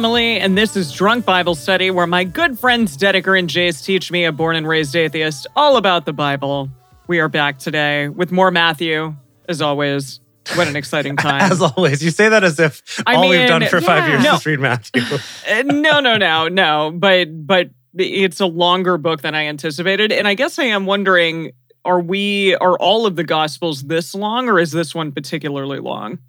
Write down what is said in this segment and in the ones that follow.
Emily, and this is Drunk Bible Study, where my good friends Dedeker and Jase teach me, a born and raised atheist, all about the Bible. We are back today with more Matthew, as always. What an exciting time. As always, you say that as if I all we've done for five years No. is read Matthew. Uh, no, no, no, no. But but it's a longer book than I anticipated, and I guess I am wondering: Are we are all of the Gospels this long, or is this one particularly long?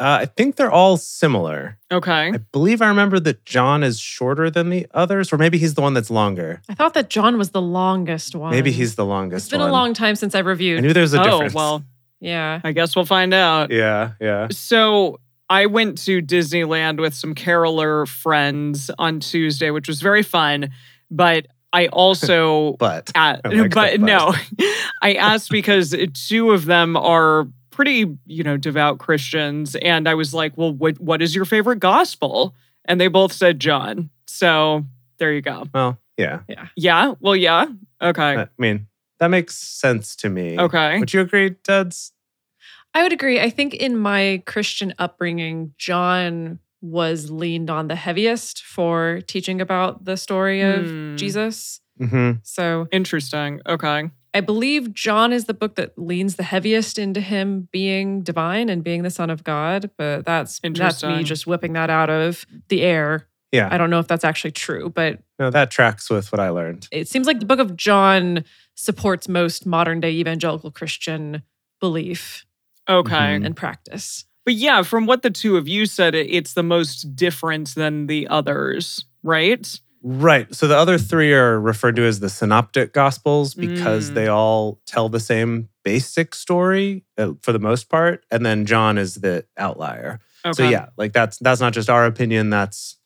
Uh, I think they're all similar. Okay. I believe I remember that John is shorter than the others, or maybe he's the one that's longer. I thought that John was the longest one. Maybe he's the longest. It's been one. a long time since I I reviewed. I knew there was a oh difference. well, yeah. I guess we'll find out. Yeah, yeah. So I went to Disneyland with some caroler friends on Tuesday, which was very fun. But I also, But a- I like but that no, I asked because two of them are pretty, you know, devout Christians, and I was like, "Well, what what is your favorite gospel?" And they both said John. So there you go. well, yeah. Yeah. Yeah. Well, yeah. Okay. I mean, that makes sense to me. Okay. Would you agree, Duds? I would agree. I think in my Christian upbringing, John was leaned on the heaviest for teaching about the story of Hmm. Jesus. Mm-hmm. So Interesting. Okay. I believe John is the book that leans the heaviest into him being divine and being the son of God. But that's that's me just whipping that out of the air. Yeah. I don't know if that's actually true, but No, that tracks with what I learned. it seems like the book of John supports most modern day evangelical Christian belief Okay. And mm-hmm. practice. But yeah, from what the two of you said, it's the most different than the others, right? Right. So the other three are referred to as the synoptic gospels because Mm. they all tell the same basic story uh, for the most part, and then John is the outlier. Okay. So yeah, like that's that's not just our opinion. That's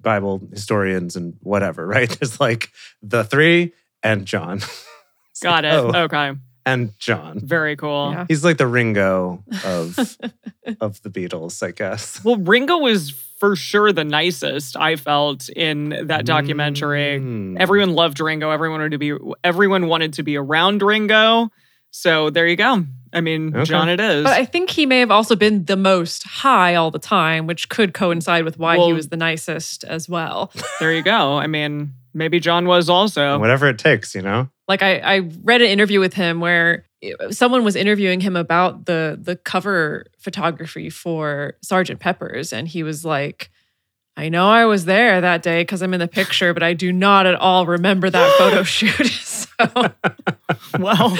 Bible historians and whatever. Right? There's like the three and John. Got it. oh, Okay. And John. Very cool. Yeah. He's like the Ringo of of the Beatles, I guess. Well, Ringo was for sure the nicest I felt in that documentary. Mm. Everyone loved Ringo. Everyone wanted to be everyone wanted to be around Ringo. So there you go. I mean, Okay. John it is. But I think he may have also been the most high all the time, which could coincide with why he was the nicest as well. there you go. I mean, maybe John was also. whatever it takes, you know. Like I, I read an interview with him where someone was interviewing him about the the cover photography for Sergeant Pepper's, and he was like, "I know I was there that day because I'm in the picture, but I do not at all remember that photo shoot." so Well,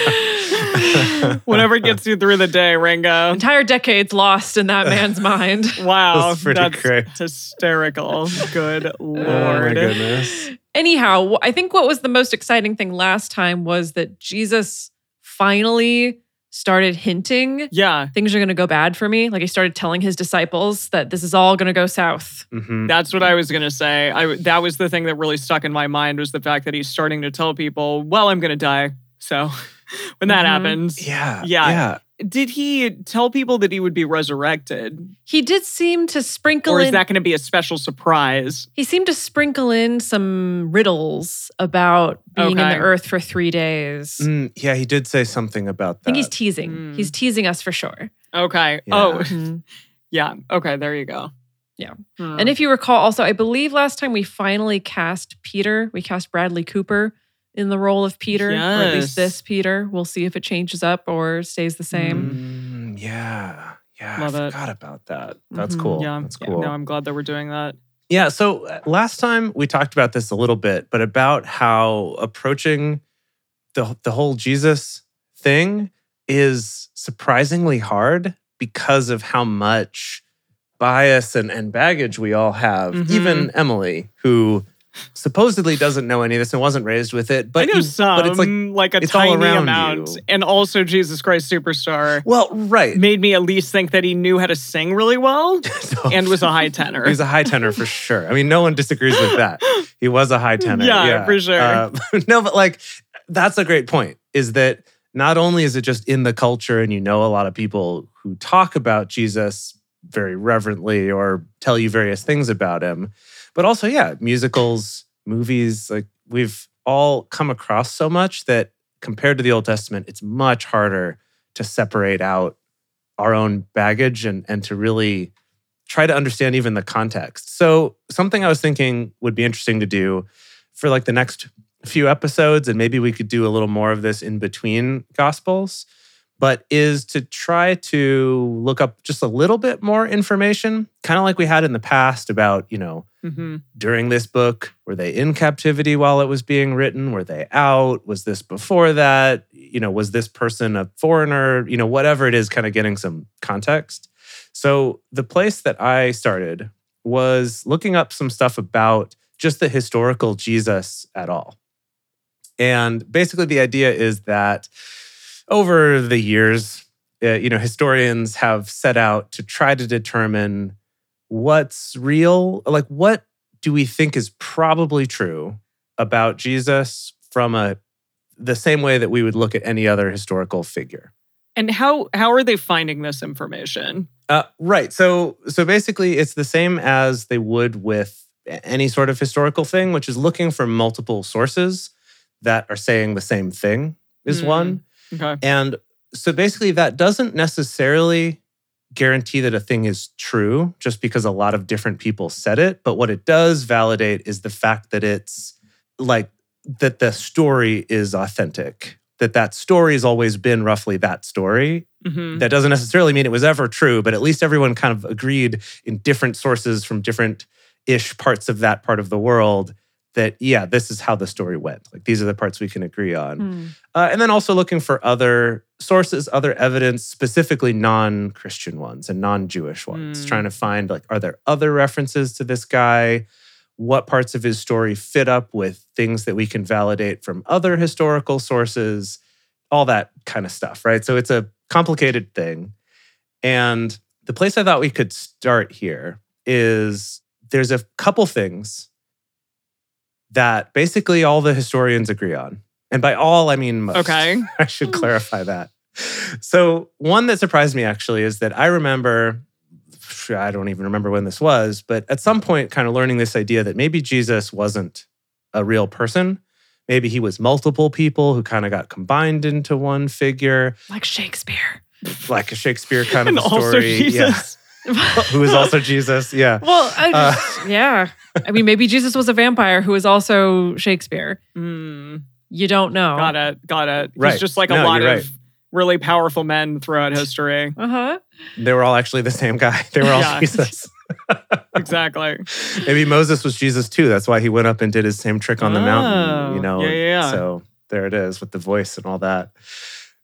whatever gets you through the day, Ringo. entire decades lost in that man's mind. Wow, That's pretty that's great. hysterical. Good Oh my lord. goodness. Anyhow, I think what was the most exciting thing last time was that Jesus finally started hinting yeah, things are going to go bad for me. Like he started telling his disciples that this is all going to go south. hmm that's what I was gonna say. I that was the thing that really stuck in my mind was the fact that he's starting to tell people, "Well, I'm gonna die." So when that Mhm. happens, Yeah. Yeah. Yeah. Did he tell people that he would be resurrected, He did seem to sprinkle or is in that going to be a special surprise? he seemed to sprinkle in some riddles about being in the earth for 3 days. Mm, yeah, he did say something about that. I think he's teasing. Mm. He's teasing us for sure. Okay. Yeah. Oh, Mhm. yeah. Okay. There you go. Yeah. Hmm. And if you recall also I believe last time we finally cast Peter, we cast Bradley Cooper in the role of Peter, or at least this Peter. We'll see if it changes up or stays the same. Mm, yeah. Yeah. Love I it. forgot about that. That's Mhm. cool. yeah, That's yeah, cool. No, I'm glad that we're doing that. Yeah. So uh, last time we talked about this a little bit, but about how approaching the the whole Jesus thing is surprisingly hard because of how much bias and, and baggage we all have. Mhm. Even Emily, who supposedly doesn't know any of this and wasn't raised with it, but I know some, but it's like like, a it's tiny amount. you. And also, Jesus Christ Superstar well, right. made me at least think that he knew how to sing really well So- and was a high tenor. He was a high tenor for sure. I mean, no one disagrees with that. He was a high tenor. Yeah, for sure. Uh, no, but like, that's a great point is that not only is it just in the culture and you know a lot of people who talk about Jesus very reverently or tell you various things about him, but also, yeah, musicals, movies, like we've all come across so much that compared to the Old Testament, it's much harder to separate out our own baggage and, and to really try to understand even the context. So, something I was thinking would be interesting to do for like the next few episodes, and maybe we could do a little more of this in between Gospels, but is to try to look up just a little bit more information, kind of like we had in the past about, you know, hmm during this book? Were they in captivity while it was being written? Were they out? Was this before that? You know, was this person a foreigner? You know, whatever it is, kind of getting some context. So the place that I started was looking up some stuff about just the historical Jesus at all. And basically, the idea is that over the years, uh, you know, historians have set out to try to determine what's real, like what do we think is probably true about Jesus from a the same way that we would look at any other historical figure. And how how are they finding this information? Uh, right. So so basically, it's the same as they would with any sort of historical thing, which is looking for multiple sources that are saying the same thing. Is Mm. one. Okay. And so basically, that doesn't necessarily guarantee that a thing is true just because a lot of different people said it. But what it does validate is the fact that it's like that the story is authentic, that that story has always been roughly that story. hmm That doesn't necessarily mean it was ever true, but at least everyone kind of agreed in different sources from different ish parts of that part of the world that, yeah, this is how the story went. Like these are the parts we can agree on. Hmm. Uh, and then also looking for other sources, other evidence, specifically non Christian ones and non Jewish ones, Mm. trying to find like, are there other references to this guy? What parts of his story fit up with things that we can validate from other historical sources? All that kind of stuff, right? So it's a complicated thing. And the place I thought we could start here is there's a couple things that basically all the historians agree on. And by all, I mean most. Okay. I should hmm. clarify that. So, one that surprised me actually is that I remember, I don't even remember when this was, but at some point, kind of learning this idea that maybe Jesus wasn't a real person. Maybe he was multiple people who kind of got combined into one figure, Like Shakespeare. like a Shakespeare kind of and a also story. Jesus. Yeah. Who is also Jesus. Yeah. Well, I Uh, yeah. I mean, maybe Jesus was a vampire who was also Shakespeare. Mm, You don't know. got it. Got it. Right. He's just like a No, lot of right. really powerful men throughout history. Uh huh. They were all actually the same guy. They were all Yeah. Jesus. exactly. Maybe Moses was Jesus too. That's why he went up and did his same trick on the Oh, mountain, you know. yeah, yeah, yeah. So there it is with the voice and all that.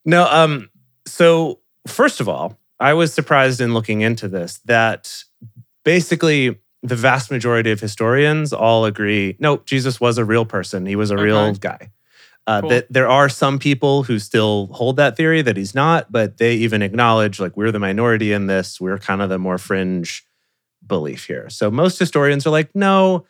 No, um, so first of all, I was surprised in looking into this that basically the vast majority of historians all agree no, Jesus was a real person. He was a real guy. Uh, Cool. That there are some people who still hold that theory that he's not, but they even acknowledge like we're the minority in this. We're kind of the more fringe belief here. So most historians are like, no,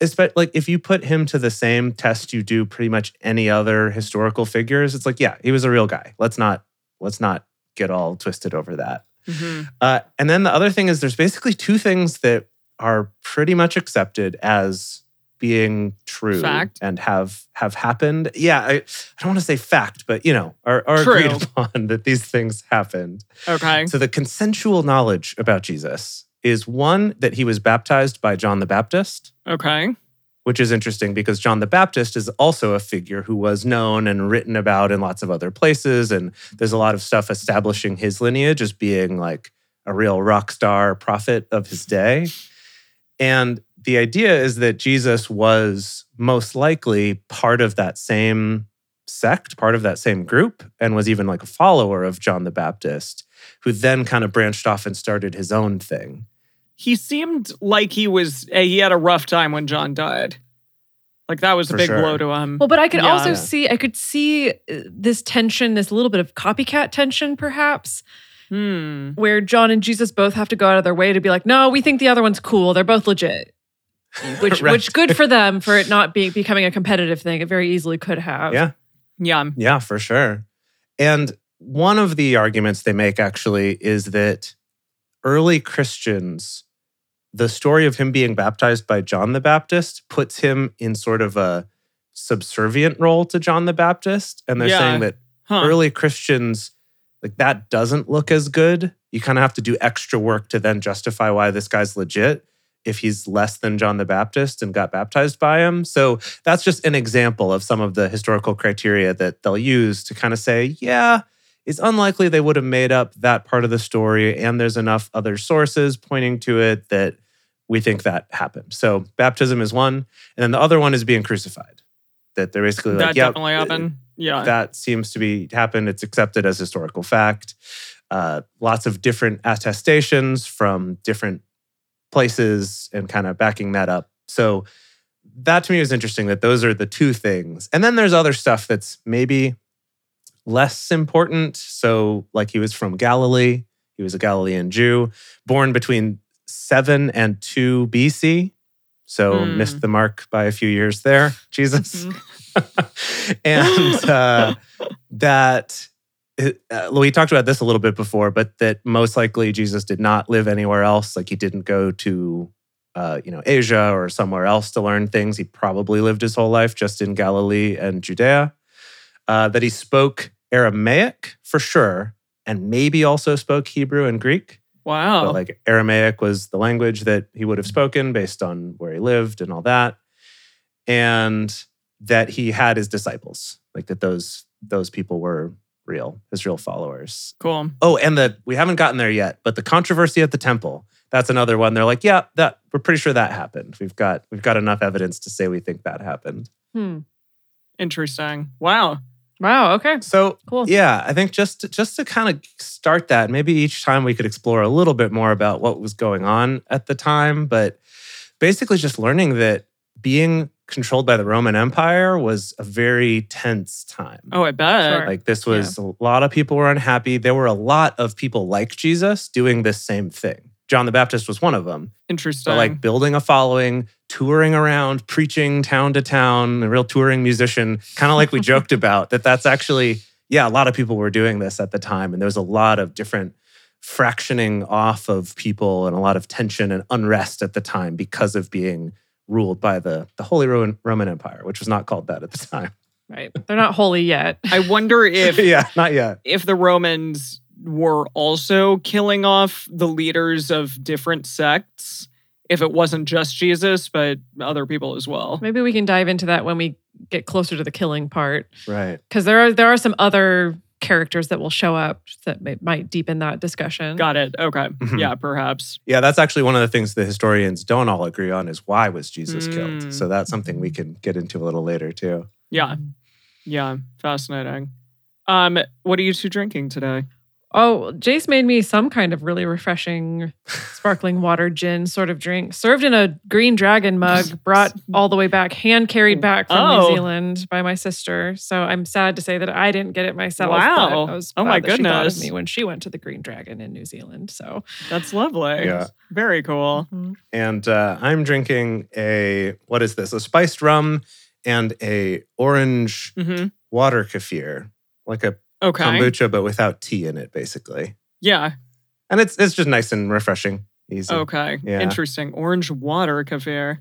espe- like if you put him to the same test you do pretty much any other historical figures, it's like, yeah, he was a real guy. Let's not let's not get all twisted over that. Mhm. Uh, and then the other thing is there's basically two things that are pretty much accepted as being true Fact. and have have happened. Yeah, I, I don't want to say fact, but you know, are, are True. agreed upon that these things happened. Okay. So the consensual knowledge about Jesus is one that he was baptized by John the Baptist, Okay. Which is interesting because John the Baptist is also a figure who was known and written about in lots of other places. And there's a lot of stuff establishing his lineage as being like a real rock star prophet of his day. And the idea is that Jesus was most likely part of that same sect, part of that same group, and was even like a follower of John the Baptist, who then kind of branched off and started his own thing. He seemed like he was he had a rough time when John died. Like that was a big sure. blow to him. Well, but I could Yeah. also see, I could see uh, this tension, this little bit of copycat tension, perhaps, Hmm. where John and Jesus both have to go out of their way to be like, no, we think the other one's cool. They're both legit. Which, Right. which good for them for it not being becoming a competitive thing. It very easily could have. Yeah. Yeah. Yeah, for sure. And one of the arguments they make actually is that early Christians, the story of him being baptized by John the Baptist puts him in sort of a subservient role to John the Baptist. And they're Yeah. saying that Huh. early Christians, like that doesn't look as good. You kind of have to do extra work to then justify why this guy's legit if he's less than John the Baptist and got baptized by him. So that's just an example of some of the historical criteria that they'll use to kind of say, yeah, it's unlikely they would have made up that part of the story. And there's enough other sources pointing to it that we think that happened. So baptism is one. And then the other one is being crucified. That they're basically that like, yeah, definitely happened. Yeah. that seems to be happened. It's accepted as historical fact. Uh, lots of different attestations from different places and kind of backing that up. So that to me was interesting that those are the two things. And then there's other stuff that's maybe less important. So, like he was from Galilee, he was a Galilean Jew, born between 7 and 2 BC. So, Hmm. missed the mark by a few years there, Jesus. Mhm. and uh, that uh, we talked about this a little bit before, but that most likely Jesus did not live anywhere else. Like he didn't go to, uh, you know, Asia or somewhere else to learn things. He probably lived his whole life just in Galilee and Judea. Uh, that he spoke Aramaic for sure, and maybe also spoke Hebrew and Greek. Wow. But like Aramaic was the language that he would have spoken based on where he lived and all that. And that he had his disciples, like that those those people were real, his real followers. cool. Oh, and that we haven't gotten there yet, but the controversy at the temple, that's another one. They're like, yeah, that we're pretty sure that happened. We've got we've got enough evidence to say we think that happened. Hmm. Interesting. Wow. Wow. Okay. So Cool. Yeah, I think just to, just to kind of start that, maybe each time we could explore a little bit more about what was going on at the time, but basically just learning that being controlled by the Roman Empire was a very tense time. Oh, I bet. Sure. Like this was a lot of people were unhappy. There were a lot of people like Jesus doing this same thing. John the Baptist was one of them. Interesting. But like building a following, touring around, preaching town to town, a real touring musician, kind of like we joked about that that's actually, yeah, a lot of people were doing this at the time. And there was a lot of different fractioning off of people and a lot of tension and unrest at the time because of being ruled by the, the Holy Roman, Roman Empire, which was not called that at the time. Right. They're not holy yet. I wonder if yeah, not yet. if the Romans were also killing off the leaders of different sects, if it wasn't just Jesus, but other people as well. Maybe we can dive into that when we get closer to the killing part, Right. because there are there are some other characters that will show up that may, might deepen that discussion. Got it. Okay. Mhm. Yeah, perhaps. Yeah, that's actually one of the things the historians don't all agree on is why was Jesus Mm. killed. So that's something we can get into a little later too. Yeah. Yeah. Fascinating. Um, what are you two drinking today? Oh, Jase made me some kind of really refreshing sparkling water gin sort of drink, served in a green dragon mug, brought all the way back, hand carried back from Oh. New Zealand by my sister. So I'm sad to say that I didn't get it myself. but Wow. I was Oh my glad that she thought goodness. of me when she went to the Green Dragon in New Zealand. So That's lovely. Yeah. Very cool. And uh, I'm drinking a what is this? A spiced rum and a orange hmm water kefir, like a Okay. kombucha but without tea in it, basically. Yeah. And it's it's just nice and refreshing, easy. Okay. Yeah. Interesting. Orange water kefir.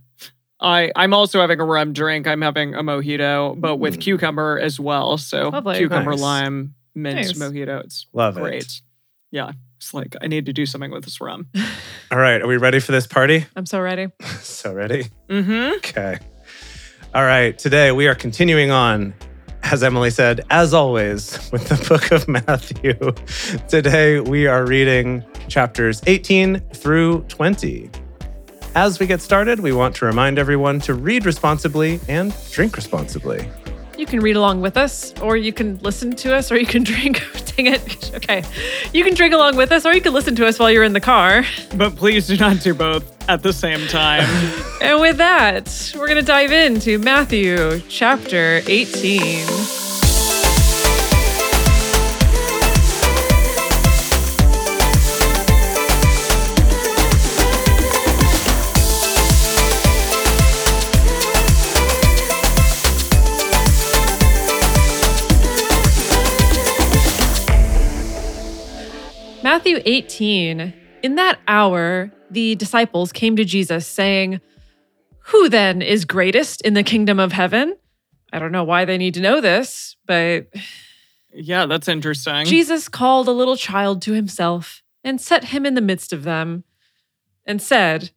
I, I'm also having a rum drink. I'm having a mojito, but with Mm. cucumber as well. So Lovely. cucumber Nice. lime mint Nice. mojito. It's Love great. it. Yeah. It's like I need to do something with this rum. All right, are we ready for this party? I'm so ready. so ready. Mm-hmm. Okay. All right. Today we are continuing on, as Emily said, as always, with the book of Matthew. Today we are reading chapters 18 through 20. As we get started, we want to remind everyone to read responsibly and drink responsibly. You can read along with us, or you can listen to us, or you can drink Dang it. Okay. You can drink along with us or you can listen to us while you're in the car. But please do not do both at the same time. And with that, we're going to dive into Matthew chapter 18. Matthew 18. In that hour, the disciples came to Jesus saying, Who then is greatest in the kingdom of heaven? I don't know why they need to know this, but yeah, that's interesting. Jesus called a little child to himself and set him in the midst of them and said,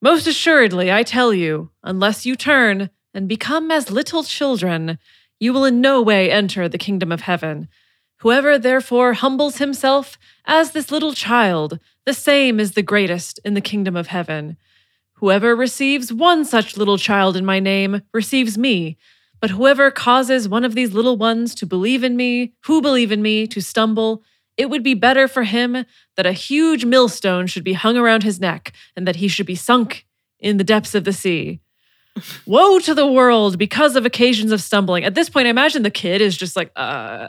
Most assuredly, I tell you, unless you turn and become as little children, you will in no way enter the kingdom of heaven. Whoever therefore humbles himself as this little child, the same is the greatest in the kingdom of heaven. Whoever receives one such little child in my name receives me. But whoever causes one of these little ones to believe in me, who believe in me, to stumble, it would be better for him that a huge millstone should be hung around his neck and that he should be sunk in the depths of the sea. Woe to the world because of occasions of stumbling. At this point, I imagine the kid is just like, uh,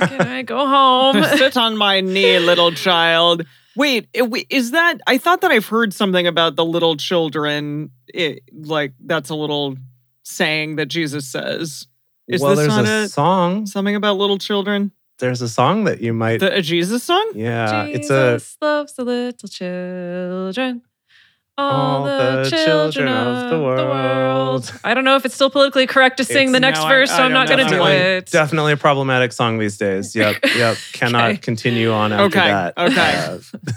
can I go home? Sit on my knee, little child. Wait, is that? I thought that I've heard something about the little children. It, like that's a little saying that Jesus says. Is well, this there's not a a, song. something about little children? There's a song that you might. The, a Jesus song? yeah, it's a. Jesus loves the little children. All, All the, the children, of the world. I don't know if it's still politically correct to sing It's- the next no, verse, I so I'm don't going to do Definitely, it. definitely a problematic song these days. Yep, yep. Cannot Okay. continue on after Okay, that. okay. Uh,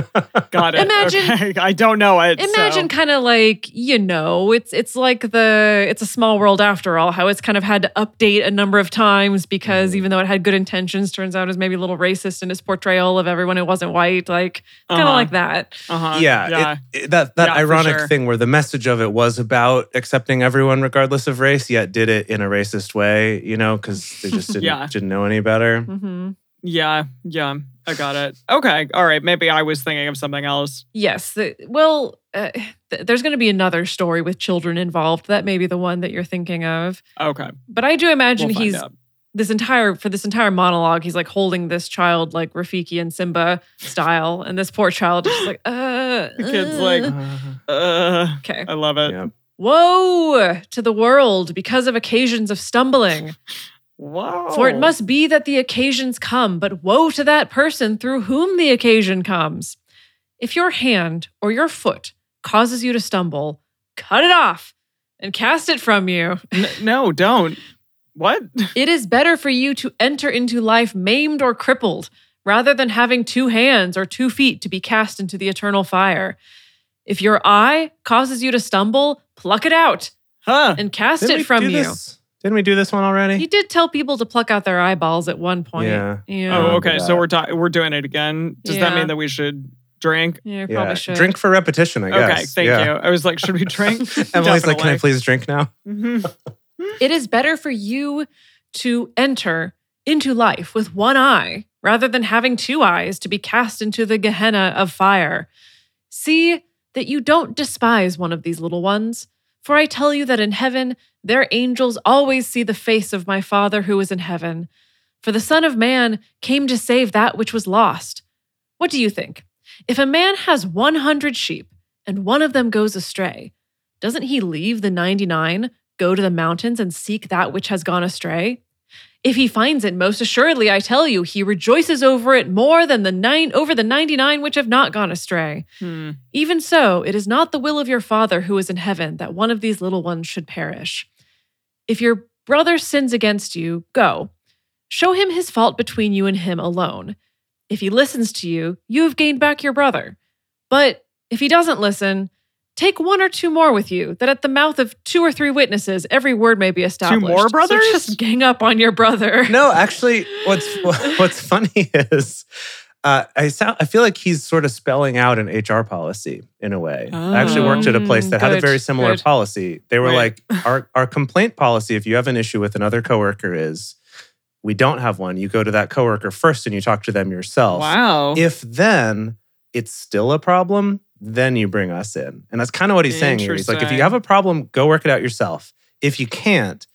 Got it. Imagine- Okay. I don't know it. Imagine so- kind of like, you know, it's it's like the it's a small world after all, how it's kind of had to update a number of times because even though it had good intentions, turns out it was maybe a little racist in its portrayal of everyone who wasn't white, like kind of Uh-huh. like that. Uh-huh. yeah, Yeah. It, it- that that Yeah, ironic sure. thing where the message of it was about accepting everyone regardless of race, yet did it in a racist way. You know, because they just didn't Yeah. didn't know any better. hmm yeah. Yeah. I got it. Okay. All right. Maybe I was thinking of something else. Yes. the- well, uh, th- there's going to be another story with children involved. That may be the one that you're thinking of. Okay. But I do imagine We'll he's out. this entire for this entire monologue, he's like holding this child like Rafiki and Simba style, and this poor child is just like, uh, The kid's like, uh. Uh, okay. I love it. Yeah. Woe to the world because of occasions of stumbling. Wow. For it must be that the occasions come, but woe to that person through whom the occasion comes. If your hand or your foot causes you to stumble, cut it off and cast it from you. No, don't. What? It is better for you to enter into life maimed or crippled rather than having two hands or two feet to be cast into the eternal fire. If your eye causes you to stumble, pluck it out Huh? and cast Didn't it from you. this? Didn't we do this one already? He did tell people to pluck out their eyeballs at one point. Yeah. Yeah. Oh, okay. So we're ta- we're doing it again. Does that mean that we should drink? Yeah, you yeah. probably should. Drink for repetition, I guess. Okay. Thank Yeah. you. I was like, should we drink? Emily's like, can I please drink now? Mhm. It is better for you to enter into life with one eye rather than having two eyes to be cast into the Gehenna of fire. See that you don't despise one of these little ones, for I tell you that in heaven their angels always see the face of my Father who is in heaven. For the Son of Man came to save that which was lost. What do you think? If a man has 100 sheep and one of them goes astray, doesn't he leave the 99, go to the mountains, and seek that which has gone astray? If he finds it, most assuredly, I tell you, he rejoices over it more than the nine over the 99 which have not gone astray. Hmm. Even so, it is not the will of your Father who is in heaven that one of these little ones should perish. If your brother sins against you, go. Show him his fault between you and him alone. If he listens to you, you have gained back your brother. But if he doesn't listen, take one or two more with you, that at the mouth of two or three witnesses every word may be established. Two more So brothers? just gang up on your brother. No, actually, what's what's funny is uh, I sound I feel like he's sort of spelling out an HR policy in a way. I actually worked at a place that had a Mm, very similar good. policy. They were Right. like, our our complaint policy, if you have an issue with another coworker, is we don't have one, you go to that coworker first and you talk to them yourself. Wow. If then it's still a problem, then you bring us in. And that's kind of what he's saying here. He's like, if you have a problem, go work it out yourself. If you can't,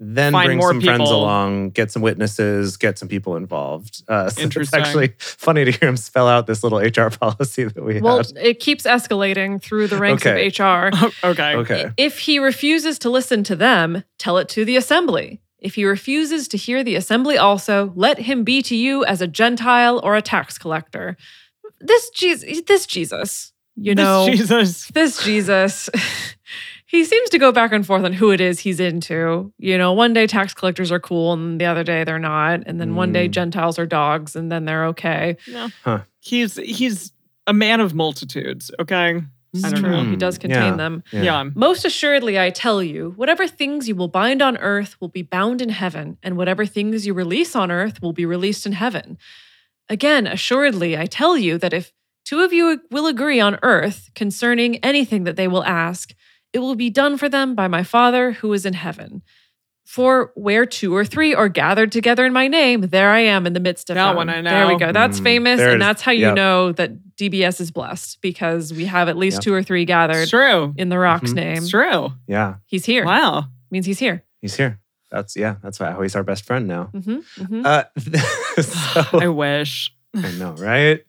then Find bring more some friends along, get some witnesses, get some people involved. Uh, so Interesting. It's actually funny to hear him spell out this little HR policy that we Well, had. it keeps escalating through the ranks Okay. of HR. okay. Okay. If he refuses to listen to them, tell it to the assembly. If he refuses to hear the assembly also, let him be to you as a Gentile or a tax collector. This Jesus, this Jesus, you This know, Jesus. this Jesus, he seems to go back and forth on who it is he's into. You know, one day tax collectors are cool and the other day they're not. And then one day Mm. Gentiles are dogs and then they're okay. No. Huh. He's he's a man of multitudes. Okay. It's true. know. He does Mm, contain yeah. them. Yeah. Most assuredly, I tell you, whatever things you will bind on earth will be bound in heaven, and whatever things you release on earth will be released in heaven. Again, assuredly, I tell you that if two of you will agree on earth concerning anything that they will ask, it will be done for them by my Father who is in heaven. For where two or three are gathered together in my name, there I am in the midst of That them. one I know. There we go. That's Mm, famous, there and that's how you Yep. know that DBS is blessed because we have at least Yep. two or three gathered It's true. in the rock's Mhm. name. It's true. Yeah, He's here. Wow. Means he's here. he's here. That's yeah. That's how he's our best friend now. hmm hmm Uh, I wish. I know, right?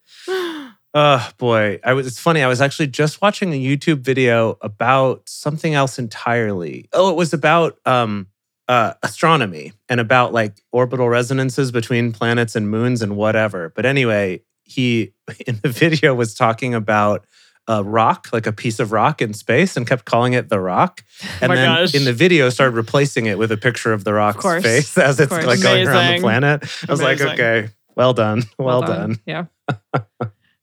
Oh boy, I was. It's funny. I was actually just watching a YouTube video about something else entirely. Oh, it was about um, uh, astronomy and about like orbital resonances between planets and moons and whatever. But anyway, he in the video was talking about a rock, like a piece of rock in space, and kept calling it the rock. And my then gosh. in the video, started replacing it with a picture of the rock's course. face as it's like going around the planet. I was like, okay, well done, well, done. Yeah.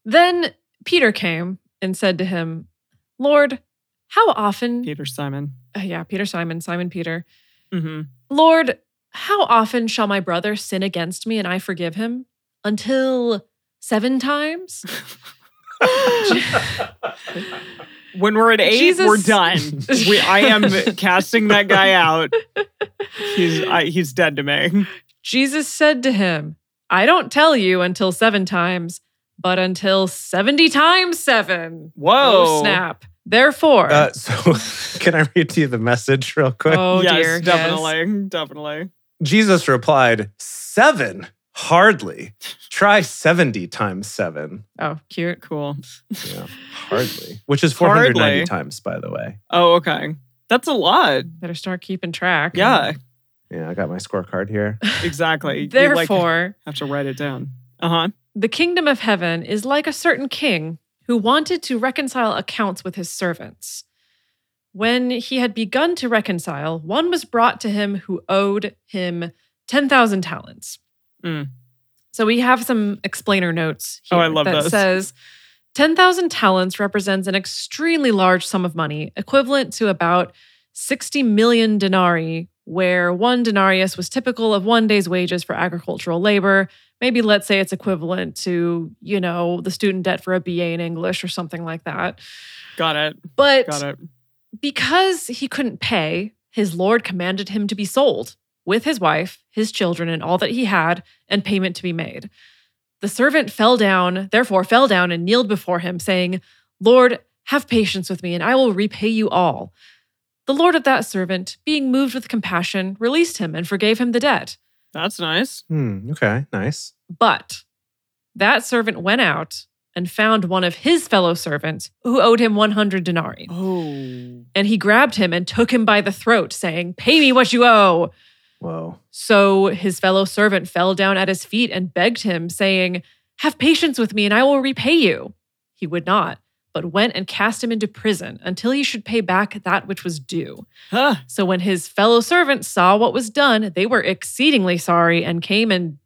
Then Peter came and said to him, Lord, how often? Peter Simon. Uh, yeah, Peter Simon, Simon Peter. hmm Lord, how often shall my brother sin against me and I forgive him? Until seven times? when we're at eight, Jesus. we're done. We, I am casting that guy out. He's I, he's dead to me. Jesus said to him, I don't tell you until seven times, but until 70 times seven. Whoa. Oh, snap. Therefore, Uh, so, can I read to you the message real quick? oh yes, dear. yes. definitely, definitely. Jesus replied, Seven? Hardly. Try 70 times seven. Oh, cute. Cool. Yeah, hardly. Which is 490 Hardly. times, by the way. Oh, okay. That's a lot. Better start keeping track. Yeah, Yeah, I got my scorecard here. exactly. You, like, Therefore, have to write it down. Uh huh. the kingdom of heaven is like a certain king who wanted to reconcile accounts with his servants. When he had begun to reconcile, one was brought to him who owed him 10,000 talents. Mm. So we have some explainer notes here Oh, I love that those. says 10,000 talents represents an extremely large sum of money, equivalent to about 60 million denarii, where one denarius was typical of one day's wages for agricultural labor. Maybe let's say it's equivalent to, you know, the student debt for a BA in English or something like that. Got it. But Got it. because he couldn't pay, his lord commanded him to be sold with his wife, his children, and all that he had, and payment to be made. The servant fell down, therefore fell down and kneeled before him, saying, Lord, have patience with me, and I will repay you all. The lord of that servant, being moved with compassion, released him and forgave him the debt. That's nice. Hmm, okay, nice. But that servant went out and found one of his fellow servants who owed him 100 denarii. Oh. And he grabbed him and took him by the throat, saying, Pay me what you owe. Whoa. So his fellow servant fell down at his feet and begged him, saying, Have patience with me, and I will repay you. He would not, but went and cast him into prison until he should pay back that which was due. Huh. So when his fellow servants saw what was done, they were exceedingly sorry and came and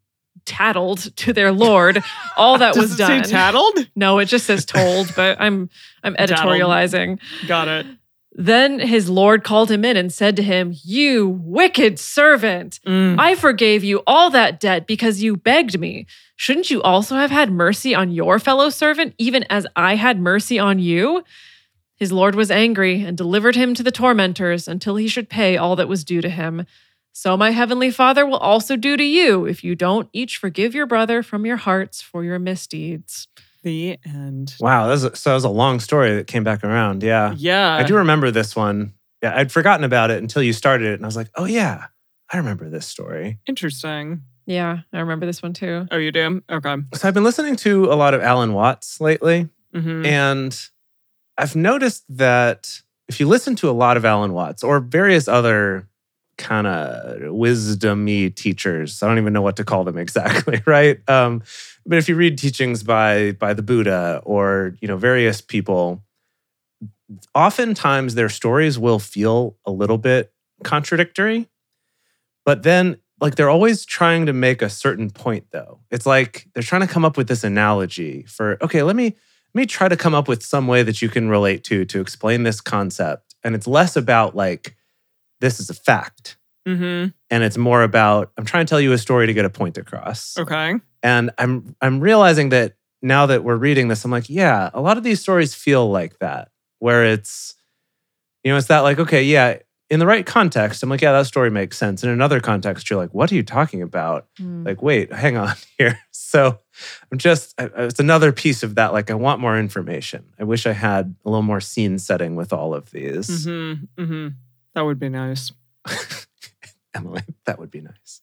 tattled to their lord all that Does was it done. say tattled? no, it just says told, but I'm I'm Tattled. editorializing. Got it. Then his lord called him in and said to him, You wicked servant, Mm. I forgave you all that debt because you begged me. Shouldn't you also have had mercy on your fellow servant, even as I had mercy on you? His lord was angry and delivered him to the tormentors until he should pay all that was due to him. So my heavenly Father will also do to you if you don't each forgive your brother from your hearts for your misdeeds. The end. Wow, that was a, so that was a long story that came back around. Yeah. Yeah. I do remember this one. Yeah, I'd forgotten about it until you started it. And I was like, oh, yeah, I remember this story. Interesting. Yeah, I remember this one too. Oh, you do? Okay. So I've been listening to a lot of Alan Watts lately. hmm And I've noticed that if you listen to a lot of Alan Watts or various other kind of wisdomy teachers, I don't even know what to call them exactly, right? Um, but if you read teachings by by the Buddha or you know various people, oftentimes their stories will feel a little bit contradictory, but then like they're always trying to make a certain point though. It's like they're trying to come up with this analogy for okay, let me let me try to come up with some way that you can relate to to explain this concept. And it's less about like this is a fact hmm and it's more about I'm trying to tell you a story to get a point across. Okay. And I'm I'm realizing that now that we're reading this I'm like, yeah, a lot of these stories feel like that where it's you know, it's that like okay, yeah, in the right context, I'm like, yeah, that story makes sense. In another context, you're like, what are you talking about? Mm. like wait hang on here so i'm just I- I- it's another piece of that like i want more information i wish i had a little more scene setting with all of these hmm hmm That would be nice. emily that would be nice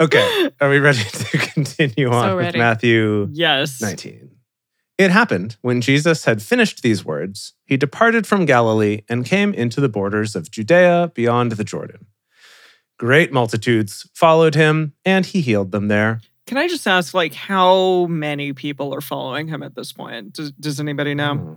okay are we ready to continue on So with matthew Yes. 19 it happened when jesus had finished these words he departed from galilee and came into the borders of judea beyond the jordan great multitudes followed him and he healed them there Can I just ask, like, how many people are following him at this point? Does, does anybody know? Hmm.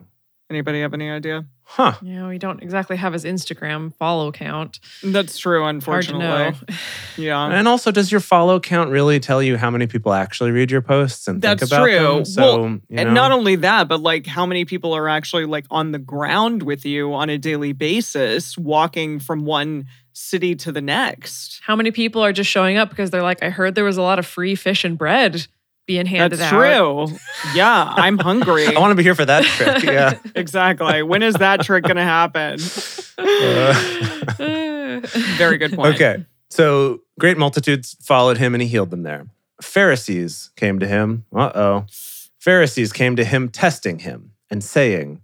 Anybody have any idea? huh Yeah, we don't exactly have his Instagram follow count. That's true, unfortunately. Hard to unfortunately. know. Yeah. And also, does your follow count really tell you how many people actually read your posts and think about true. them? So, Well, you And not only that, but like how many people are actually like on the ground with you on a daily basis, walking from one city to the next. How many people are just showing up because they're like, I heard there was a lot of free fish and bread being handed That's out. true. Yeah, I'm hungry. I want to be here for that trick. Yeah. exactly. When is that trick going to happen? Very good point. okay. So great multitudes followed him and he healed them there. Pharisees came to him. Uh oh. Pharisees came to him, testing him and saying,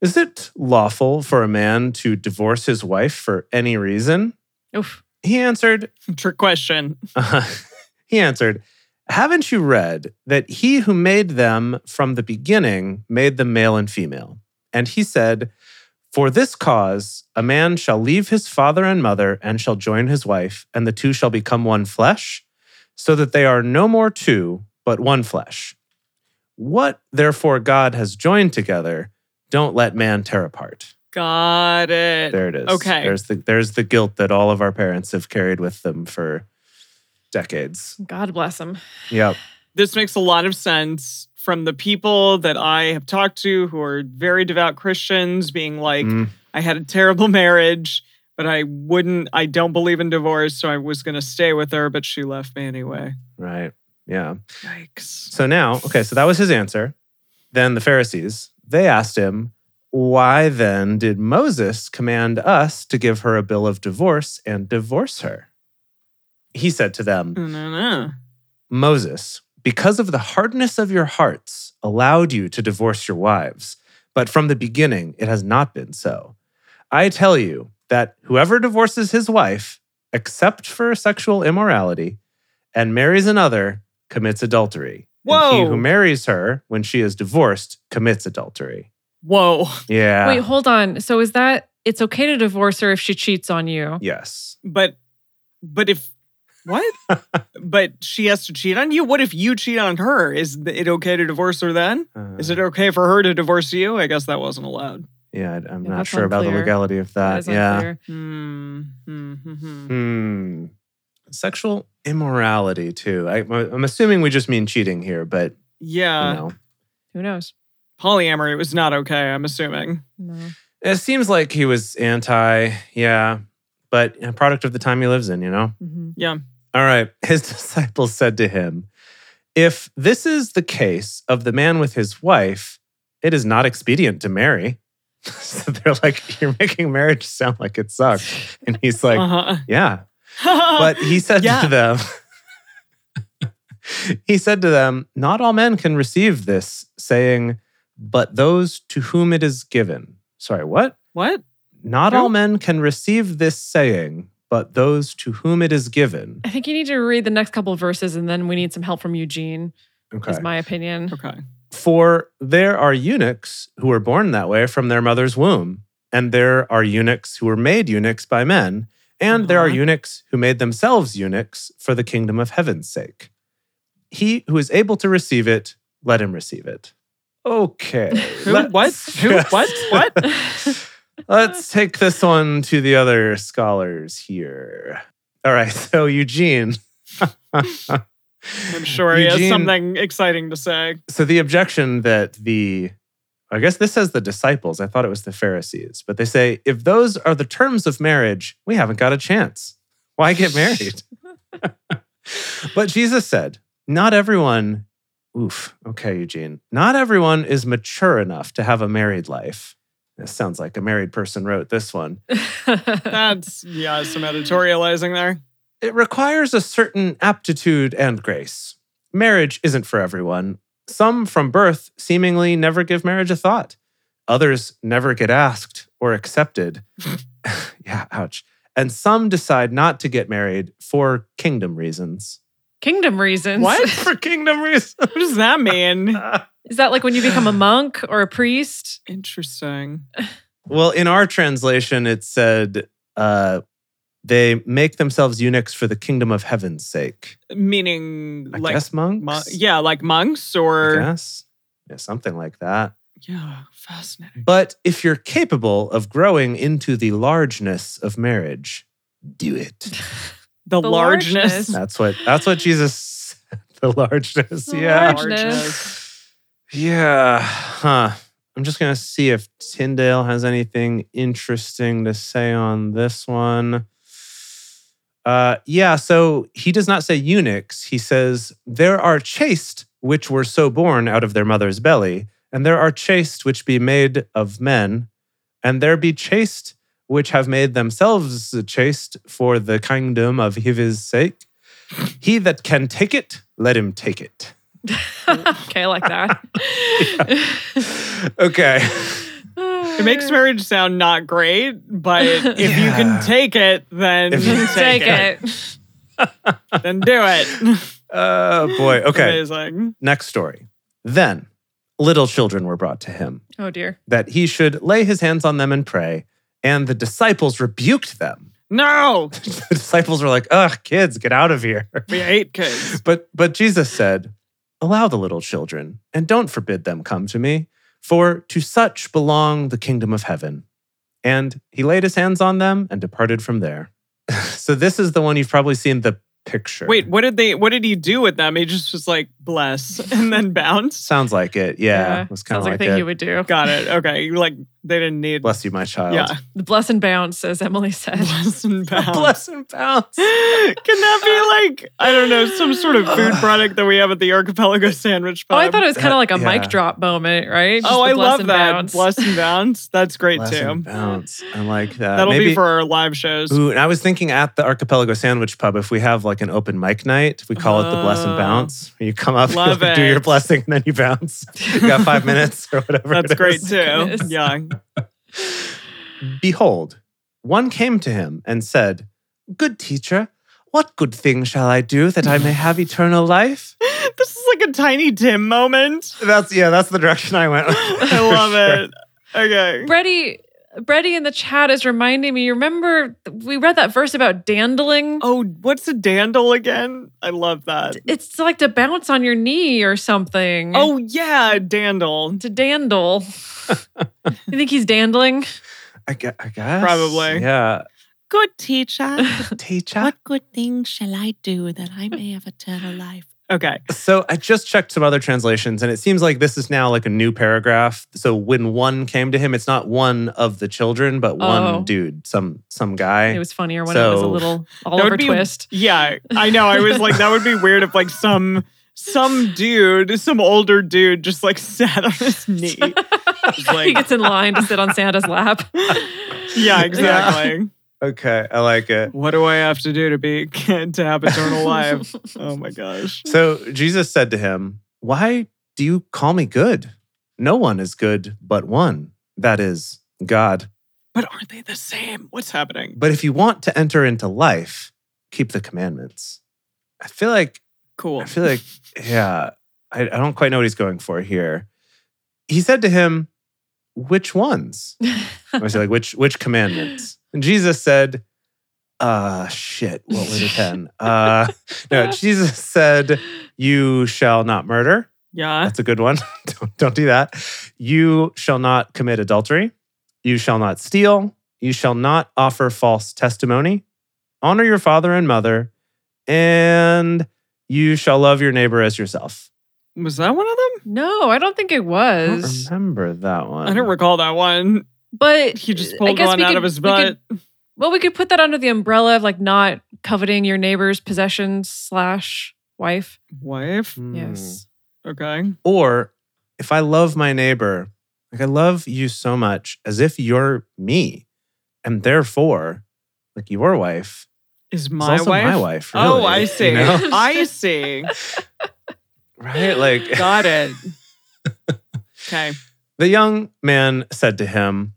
Is it lawful for a man to divorce his wife for any reason? Oof. He answered, Trick question. Uh, he answered, Haven't you read that he who made them from the beginning made them male and female? And he said, For this cause a man shall leave his father and mother and shall join his wife, and the two shall become one flesh, so that they are no more two, but one flesh. What therefore God has joined together, don't let man tear apart. Got it. There it is. Okay. There's the there's the guilt that all of our parents have carried with them for decades. God bless him. Yep. this makes a lot of sense from the people that I have talked to who are very devout Christians being like, Mm, I had a terrible marriage, but I wouldn't, I don't believe in divorce. So I was going to stay with her, but she left me anyway. right. Yeah. Yikes. So now, okay, so that was his answer. Then the Pharisees, they asked him, why then did Moses command us to give her a bill of divorce and divorce her? He said to them, No, no. Moses, because of the hardness of your hearts, allowed you to divorce your wives, but from the beginning it has not been so. I tell you that whoever divorces his wife, except for sexual immorality, and marries another, commits adultery. And he who marries her when she is divorced commits adultery. Whoa. Yeah. Wait, hold on. So is that it's okay to divorce her if she cheats on you? yes. But, but if, what? but she has to cheat on you? What if you cheat on her? Is it okay to divorce her then? Is it Uh, okay for her to divorce you? I guess that wasn't allowed. Yeah, I- I'm Yeah, not that's sure about the legality of That that. is yeah. Hmm. Hmm. hmm, hmm. Hmm. Sexual immorality too. I, I'm assuming we just mean cheating here, but Yeah. you know, Who knows? Polyamory was not okay, I'm assuming. No. it seems like he was anti. Yeah, but a product of the time he lives in. You know. Mhm. Yeah. All right. His disciples said to him, "If this is the case of the man with his wife, it is not expedient to marry." so they're like, "You're making marriage sound like it sucks," and he's like, uh-huh. Yeah. but he said Yeah. to them, he said to them, Not all men can receive this, saying, but those to whom it is given. Sorry, what? what? Not Who? all men can receive this saying, but those to whom it is given. I think you need to read the next couple of verses and then we need some help from Eugene, Okay. is my opinion. Okay. For there are eunuchs who were born that way from their mother's womb, and there are eunuchs who were made eunuchs by men, and there are Uh-huh. eunuchs who made themselves eunuchs for the kingdom of heaven's sake. He who is able to receive it, let him receive it. Okay. Who? What? Who? just- What? What? Let's take this one to the other scholars here. All right. So, Eugene. I'm sure he has something exciting to say. So the objection that the I guess this says the disciples. I thought it was the Pharisees, but they say if those are the terms of marriage, we haven't got a chance. Why get married? but Jesus said, not everyone oof, okay, Eugene. Not everyone is mature enough to have a married life. This sounds like a married person wrote this one. That's yeah, some editorializing there. It requires a certain aptitude and grace. Marriage isn't for everyone. Some from birth seemingly never give marriage a thought. Others never get asked or accepted. yeah, ouch. And some decide not to get married for kingdom reasons. Kingdom reasons. What? for kingdom reasons. What does that mean? Is that like when you become a monk or a priest? Interesting. well, in our translation, it said uh, they make themselves eunuchs for the kingdom of heaven's sake. Meaning I like guess monks? mon- yeah, like monks or guess. Yeah, something like that. yeah, fascinating. But if you're capable of growing into the largeness of marriage, do it. The, The largeness. largeness. That's what that's what Jesus said. The largeness. The yeah. largeness. Yeah. Huh. I'm just gonna see if Tyndale has anything interesting to say on this one. Uh yeah, so he does not say eunuchs. He says, There are chaste which were so born out of their mother's belly, and there are chaste which be made of men, and there be chaste which have made themselves chaste for the kingdom of his sake. He that can take it, let him take it. okay, I like that. okay. It makes marriage sound not great, but if you can take it, then If you take, Take it. it. Then do it. Oh boy. Okay. Amazing. Next story. Then little children were brought to him, Oh dear. that he should lay his hands on them and pray. And the disciples rebuked them. No, the disciples were like, ugh, kids, get out of here. we hate kids. But but Jesus said, Allow the little children, and don't forbid them come to me, for to such belong the kingdom of heaven. And he laid his hands on them and departed from there. so this is the one you've probably seen the picture. Wait, what did they? What did he do with them? He just was like bless and then bounce. Sounds like it. Yeah. It was kind of like, like, a thing it. you would do. Got it. Okay, like they didn't need. Bless you, my child. Yeah, The bless and bounce, as Emily said. bless and bounce. Bless and bounce. Can that be like I don't know some sort of food product that we have at the Archipelago Sandwich Oh, Pub? I thought it was kind of like a Yeah. mic drop moment, right? Just oh, the I love and that. bounce. Bless and bounce. That's great Bless too. and bounce. I like that. That'll Maybe, be for our live shows. Ooh, and I was thinking at the Archipelago Sandwich Pub, if we have like an open mic night, we call it the Bless and Oh. Bounce. You come up, you Love like, do your blessing, and then you bounce. you got five minutes or whatever. That's it great is. too. Goodness. Yeah. Behold, one came to him and said, Good teacher, what good thing shall I do that I may have eternal life? This is like a tiny Tim moment. That's yeah, that's the direction I went. I love it. Okay. Brady, Brady in the chat is reminding me. You remember we read that verse about dandling? Oh, what's a dandle again? I love that. It's like to bounce on your knee or something. Oh yeah, dandle. to dandle. you think he's dandling? I guess, I guess. Probably. Yeah. Good teacher. Teacher. What good thing shall I do that I may have eternal life? Okay. So I just checked some other translations, and it seems like this is now like a new paragraph. So when one came to him, it's not one of the children, but one Oh. dude, some some guy. It was funnier when it was a little Oliver be Twist. Yeah, I know. I was like, that would be weird if like some some dude, some older dude, just like sat on his knee. Just he gets in line to sit on Santa's lap. yeah, exactly. Okay, I like it. What do I have to do to be to have eternal life? Oh my gosh. So Jesus said to him, Why do you call me good? No one is good but one, that is, God. But aren't they the same? What's happening? But if you want to enter into life, keep the commandments. I feel like, Cool. I feel like, yeah, I, I don't quite know what he's going for here. He said to him, Which ones? I was like, which which commandments? And Jesus said, uh shit, what were the 10? Uh no, Jesus said, You shall not murder. Yeah. That's a good one. don't, don't do that. You shall not commit adultery. You shall not steal. You shall not offer false testimony. Honor your father and mother. And you shall love your neighbor as yourself. Was that one of them? no, I don't think it I don't was. remember that one. I don't recall that one. But He just I pulled guess one we out could- of his we could- well, we could put that under the umbrella of like not coveting your neighbor's possessions slash wife. Wife? Hmm. Yes. Okay. Or if I love my neighbor, like I love you so much as if you're me. And therefore, like your wife Is is my also wife? my wife. oh, really, I you see. know? I see. right? Like Got it. Okay. the young man said to him,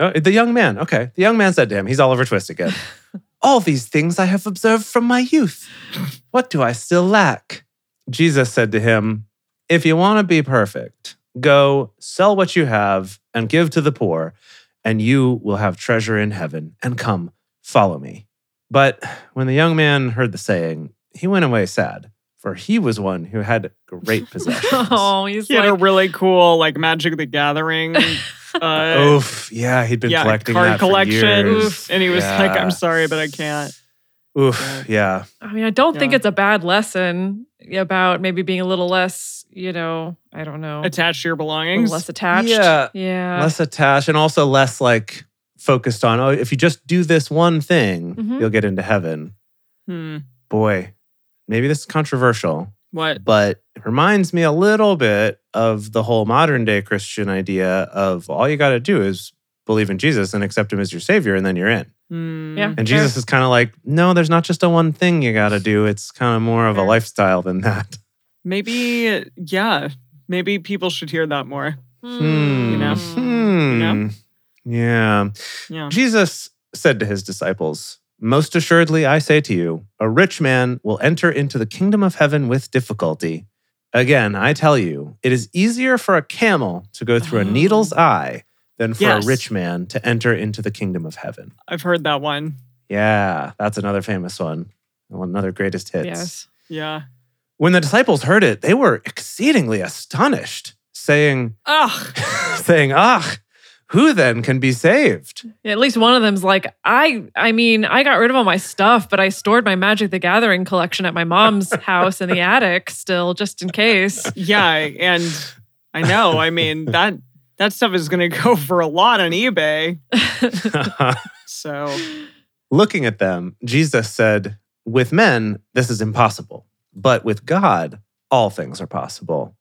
oh, the young man, okay. The young man said to him, he's Oliver Twist again. All these things I have observed from my youth. What do I still lack? Jesus said to him, If you want to be perfect, go sell what you have and give to the poor, and you will have treasure in heaven. And come, follow me. But when the young man heard the saying, he went away sad, for he was one who had great possessions. oh, he's He had a really cool, like Magic the Gathering. Uh, Oof. Yeah, he'd been yeah, collecting card that for collection. years. Oof. And he was like, I'm sorry, but I can't. Oof. Yeah. I mean, I don't think it's a bad lesson about maybe being a little less, you know, I don't know, Attached to your belongings. less attached. Yeah. Yeah. Less attached and also less like focused on, oh, if you just do this one thing, Mhm. you'll get into heaven. Hmm. Boy, maybe this is controversial, What? but it reminds me a little bit of the whole modern day Christian idea of all you got to do is believe in Jesus and accept him as your savior, and then you're in. Hmm. Yeah. And Fair. Jesus is kind of like, no, there's not just a one thing you got to do. It's kind of more of a lifestyle than that. Maybe, yeah. Maybe people should hear that more. Hmm. You know? Hmm. know? Yeah. Yeah. Jesus said to his disciples, Most assuredly, I say to you, a rich man will enter into the kingdom of heaven with difficulty. Again, I tell you, it is easier for a camel to go through a Oh. needle's eye than for Yes. a rich man to enter into the kingdom of heaven. I've heard that one. Yeah, that's another famous one. Another greatest hits. Yes. Yeah. When the disciples heard it, they were exceedingly astonished, saying, Ugh. saying, Ah, who then can be saved? Yeah, at least one of them's like, I I mean, I got rid of all my stuff, but I stored my Magic the Gathering collection at my mom's house in the attic still, just in case. Yeah. And I know. I mean, that that stuff is going to go for a lot on eBay. So, Looking at them, Jesus said, With men, this is impossible, but with God, all things are possible.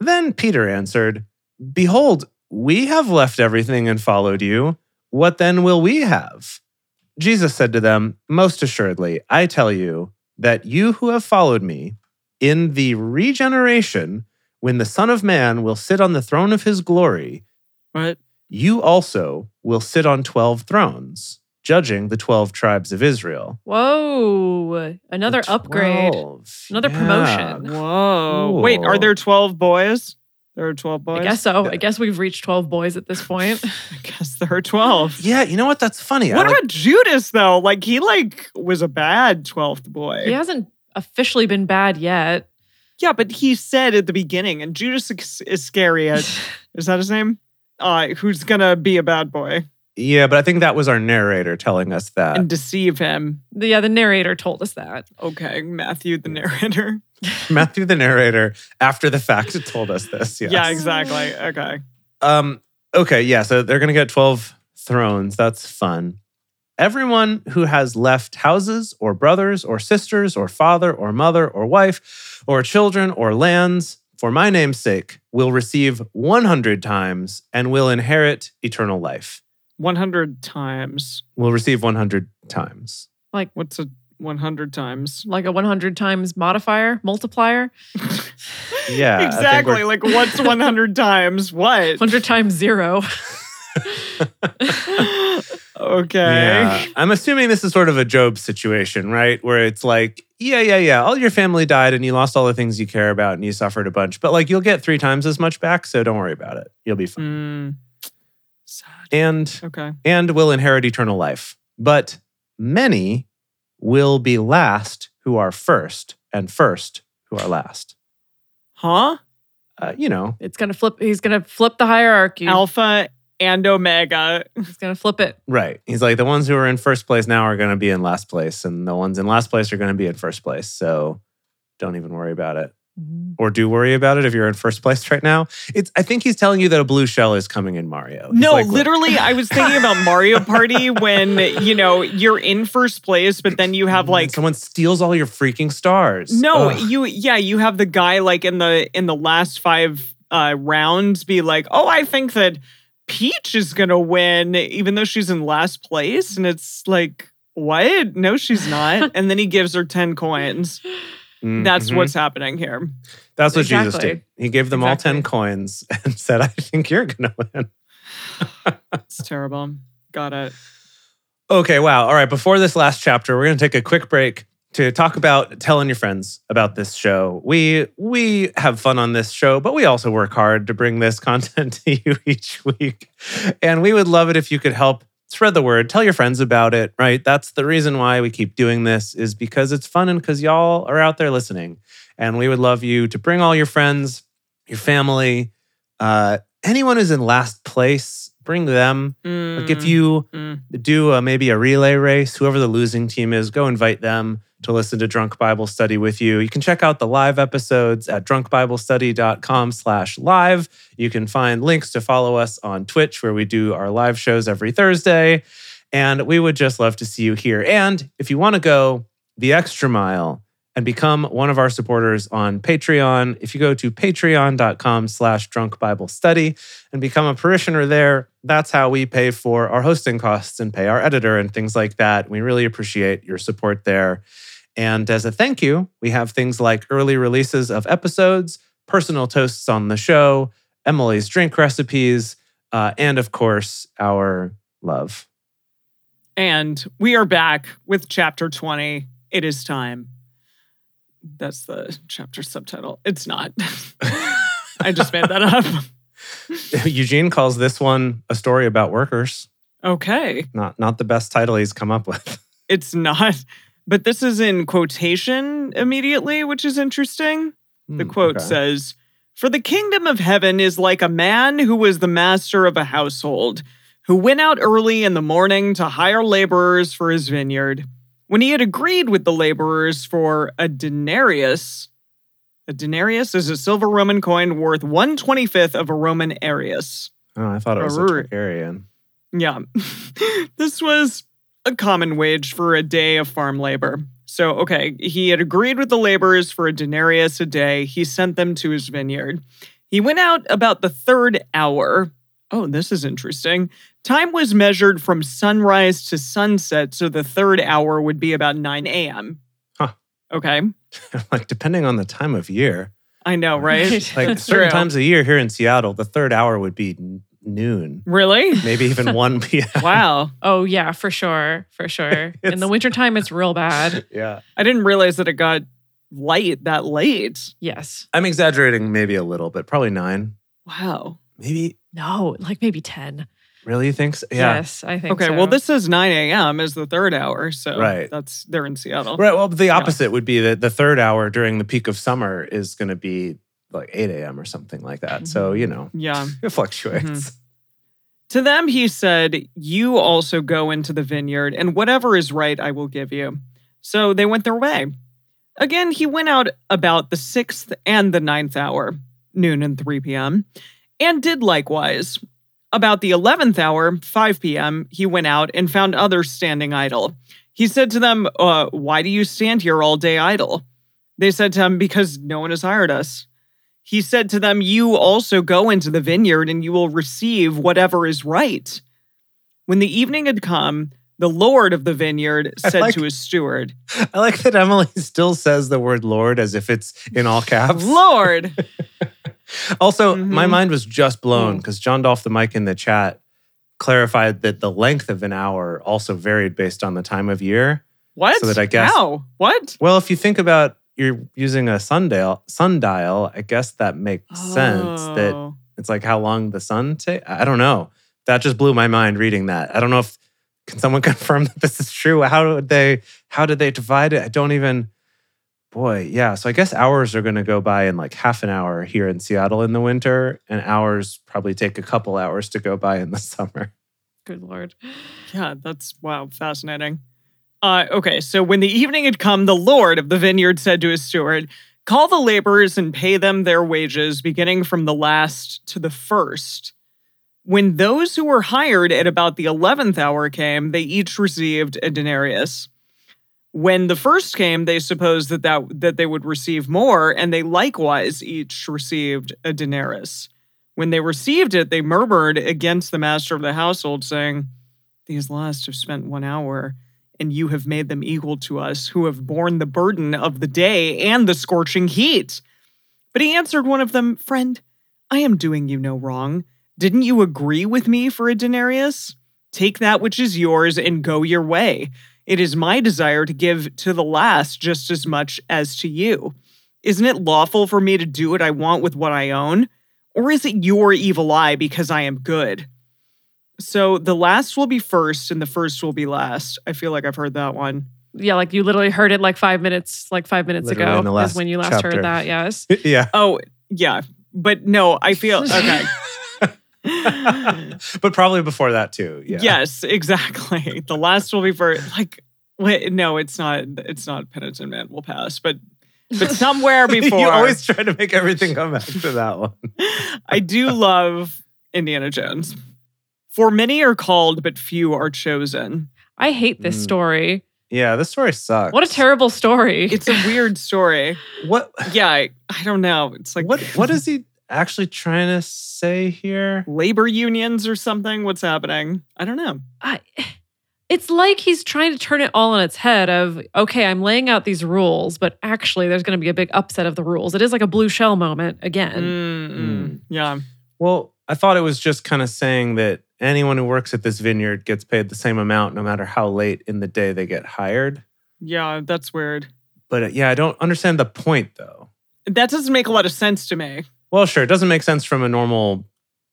Then Peter answered, Behold, we have left everything and followed you. What then will we have? Jesus said to them, Most assuredly, I tell you that you who have followed me, in the regeneration, when the Son of Man will sit on the throne of his glory, what? you also will sit on 12 thrones, judging the 12 tribes of Israel. Whoa. Another upgrade. 12, Another yeah. promotion. Whoa. Wait, are there 12 boys? There are 12 boys? I guess so. Yeah. I guess we've reached 12 boys at this point. I guess there are 12. Yeah, you know what? That's funny. I What like- about Judas though? Like he like was a bad 12th boy. he hasn't officially been bad yet. Yeah, but he said at the beginning, and Judas Is- Iscariot, is that his name? Uh, who's gonna be a bad boy yeah, but I think that was our narrator telling us that. and deceive him? The, yeah, the narrator told us that. Okay, Matthew, the narrator. Matthew, the narrator, after the fact, told us this. Yes. Yeah, exactly. Okay. Um, okay, yeah, so they're going to get 12 thrones. That's fun. Everyone who has left houses or brothers or sisters or father or mother or wife or children or lands for my name's sake will receive 100 times and will inherit eternal life. 100 times. We'll receive 100 times. Like what's a 100 times? Like a 100 times modifier, multiplier, Yeah. I think exactly. we're- Like, what's 100 times what? 100 times zero. okay. Yeah. I'm assuming this is sort of a Job situation, right? Where it's like, yeah, yeah, yeah. All your family died and you lost all the things you care about and you suffered a bunch, but like you'll get three times as much back. So don't worry about it. You'll be fine. Mm, sad. And Okay. and will inherit eternal life. But many will be last who are first, and first who are last. Huh? Uh, you know, It's going to flip. He's going to flip the hierarchy. Alpha and Omega. He's going to flip it. right. He's like, the ones who are in first place now are going to be in last place, and the ones in last place are going to be in first place. So don't even worry about it. Or do worry about it if you're in first place right now. It's I think he's telling you that a blue shell is coming in Mario. He's No, like, literally, I was thinking about Mario Party when, you know, you're in first place, but then you have like someone steals all your freaking stars. No, Ugh. you yeah, you have the guy like in the in the last five uh rounds be like, "Oh, I think that Peach is going to win even though she's in last place." And it's like, "What? No, she's not." and then he gives her 10 coins. Mm, That's mhm. what's happening here. That's what Jesus did. He gave them all 10 coins and said, I think you're going to win. It's terrible. Got it. Okay, wow. All right, before this last chapter, we're going to take a quick break to talk about telling your friends about this show. We we have fun on this show, but we also work hard to bring this content to you each week. And we would love it if you could help spread the word, tell your friends about it, right? That's the reason why we keep doing this is because it's fun and cuz y'all are out there listening. And we would love you to bring all your friends, your family, uh anyone who's in last place, bring them. Like if Mm, you mm. do a, maybe a relay race, whoever the losing team is, go invite them to listen to Drunk Bible Study with you. You can check out the live episodes at drunkbiblestudy.com slash live. You can find links to follow us on Twitch where we do our live shows every Thursday. And we would just love to see you here. And if you want to go the extra mile and become one of our supporters on Patreon, if you go to patreon.com slash drunk Bible study and become a parishioner there, that's how we pay for our hosting costs and pay our editor and things like that. We really appreciate your support there. And as a thank you, we have things like early releases of episodes, personal toasts on the show, Emily's drink recipes, uh, and of course, our love. And we are back with chapter 20. It is time. That's the chapter subtitle. It's not. I just made that up. Eugene calls this one a story about workers. Okay. Not not the best title he's come up with. It's not. But this is in quotation immediately, which is interesting. The Hmm, quote okay. says For the kingdom of heaven is like a man who was the master of a household, who went out early in the morning to hire laborers for his vineyard. When he had agreed with the laborers for a denarius, a denarius is a silver Roman coin worth 125th of a Roman aureus. Oh, I thought it was a. Targaryen. Yeah. this was a common wage for a day of farm labor. So, okay, he had agreed with the laborers for a denarius a day. He sent them to his vineyard. He went out about the third hour. Oh, this is interesting. Time was measured from sunrise to sunset, so the third hour would be about 9 a.m. Huh. Okay. like depending on the time of year. I know, right? Like certain times of year here in Seattle, the third hour would be noon, Really? maybe even 1 p.m. Wow. Oh yeah, for sure, for sure. In It's- the wintertime, it's real bad. Yeah. I didn't realize that it got light that late. Yes. I'm exaggerating maybe a little but probably nine. Wow. Maybe, No, like maybe ten. really? You think so? Yeah. Yes, I think. Okay, so. well, this is 9 a.m. is the third hour. So Right. that's they're in Seattle. Right. Well, the opposite would be that the third hour during the peak of summer is going to be like 8 a.m. or something like that. So, Mm-hmm. you know, Yeah. it fluctuates. To them, he said, You also go into the vineyard, and whatever is right, I will give you. So they went their way. Again, he went out about the sixth and the ninth hour, noon and 3 p.m., and did likewise. About the 11th hour, 5 p.m., he went out and found others standing idle. He said to them, uh, Why do you stand here all day idle? They said to him, Because no one has hired us. He said to them, You also go into the vineyard and you will receive whatever is right. When the evening had come, the Lord of the vineyard said like- to his steward, I like that Emily still says the word Lord as if it's in all caps. Lord, Also, my Mhm. mind was just blown Mm. because John Dolph the mic in the chat clarified that the length of an hour also varied based on the time of year. what? So that I guess- How? What? Well, if you think about you're using a sundial, sundial, I guess that makes sense that Oh. it's like how long the sun take. I don't know. That just blew my mind reading that. I don't know if can someone confirm that this is true. How did they how did they divide it? I don't even boy, yeah. So I guess hours are gonna go by in like half an hour here in Seattle in the winter, and hours probably take a couple hours to go by in the summer. Good lord. Yeah, that's wow, fascinating. Uh, okay, so when the evening had come, the Lord of the vineyard said to his steward, Call the laborers and pay them their wages, beginning from the last to the first. When those who were hired at about the eleventh hour came, they each received a denarius. When the first came, they supposed that, that, that they would receive more, and they likewise each received a denarius. When they received it, they murmured against the master of the household, saying, These last have spent one hour, and you have made them equal to us, who have borne the burden of the day and the scorching heat. But he answered one of them, Friend, I am doing you no wrong. Didn't you agree with me for a denarius? Take that which is yours and go your way. It is my desire to give to the last just as much as to you. Isn't it lawful for me to do what I want with what I own? Or is it your evil eye because I am good? So the last will be first and the first will be last. I feel like I've heard that one. Yeah, like you literally heard it like five minutes, like five minutes Literally ago in the last is when you last chapter. heard that. Yes. yeah. Oh, yeah. But no, I feel okay. but probably before that too. Yeah. Yes, exactly. The last will be first. like wait, no, it's not it's not penitent man will pass, but but somewhere before you always try to make everything come back to that one. I do love Indiana Jones. For many are called, but few are chosen. I hate this Mm. story. Yeah, this story sucks. What a terrible story. It's a weird story. What Yeah, I, I don't know. It's like what what is he actually trying to say here? labor unions or something? What's happening? I don't know. I, it's like he's trying to turn it all on its head of okay i'm laying out these rules but actually there's going to be a big upset of the rules it is like a blue shell moment again Mm, mm, Yeah. Well, I thought it was just kind of saying that anyone who works at this vineyard gets paid the same amount no matter how late in the day they get hired. Yeah, that's weird. But uh, yeah, I don't understand the point though. That doesn't make a lot of sense to me. Well, sure, it doesn't make sense from a normal,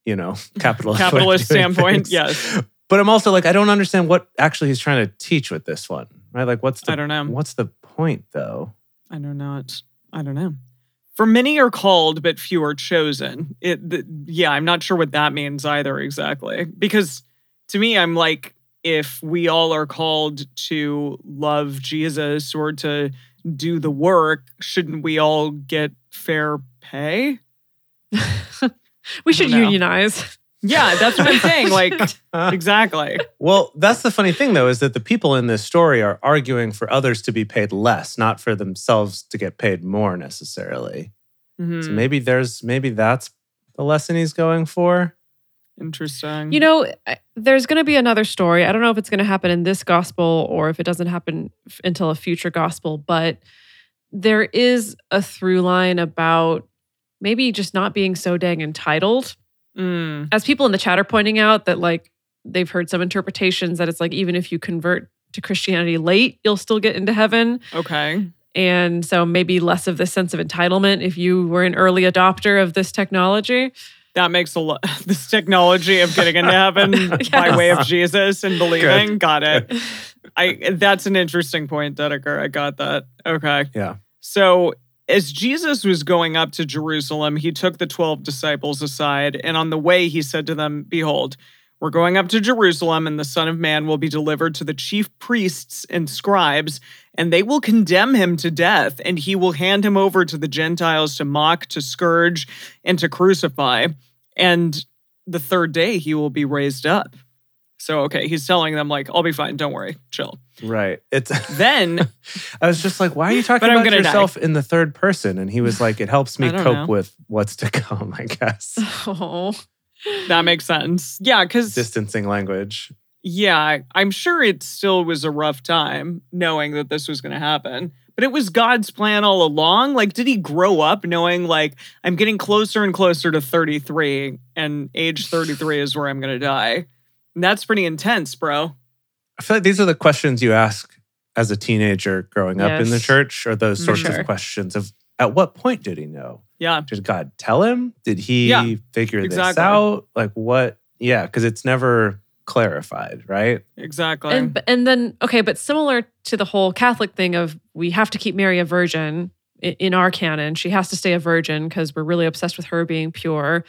you know, capitalist Capitalist standpoint, things. yes. But I'm also like, I don't understand what actually he's trying to teach with this one, right? Like, what's the I don't know. what's the point though? I do not. I don't know. For many are called, but few are chosen. It, th- yeah, I'm not sure what that means either exactly. Because to me, I'm like, if we all are called to love Jesus or to do the work, shouldn't we all get fair pay? we should know. unionize Yeah, that's what I'm saying. Like, exactly. Well, that's the funny thing though, is that the people in this story are arguing for others to be paid less, not for themselves to get paid more necessarily. Mhm. So maybe there's maybe that's the lesson he's going for. Interesting. you know there's going to be another story i don't know if it's going to happen in this gospel or if it doesn't happen f- until a future gospel but there is a through line about maybe just not being so dang entitled Mm, as people in the chat are pointing out that like they've heard some interpretations that it's like even if you convert to Christianity late, you'll still get into heaven. okay. And so maybe less of this sense of entitlement if you were an early adopter of this technology. That makes a lot. This technology of getting into heaven by way of Jesus and believing. Got it. I. That's an interesting point, Dedeker. I got that. Okay. Yeah. So as Jesus was going up to Jerusalem, he took the 12 disciples aside, and on the way he said to them, Behold, we're going up to Jerusalem, and the Son of Man will be delivered to the chief priests and scribes, and they will condemn him to death, and he will hand him over to the Gentiles to mock, to scourge, and to crucify. And the third day he will be raised up. So, okay, he's telling them, like, I'll be fine. Don't worry. Chill. Right. It's Then I was just like, why are you talking about gonna die. yourself in the third person? And he was like, it helps me cope know. with what's to come, I guess. Oh. that makes sense. Yeah, because Distancing language. Yeah, I'm sure it still was a rough time knowing that this was going to happen. But it was God's plan all along. Like, did he grow up knowing, like, I'm getting closer and closer to 33, and age 33 is where I'm going to die? And that's pretty intense, bro. I feel like these are the questions you ask as a teenager growing up in the church, or those sorts sure. of questions of at what point did he know? Yeah. Did God tell him? Did he Yeah, figure this out? Like what? Yeah, because it's never clarified, right? Exactly. And and then okay, but similar to the whole Catholic thing of we have to keep Mary a virgin in our canon, she has to stay a virgin because we're really obsessed with her being pure.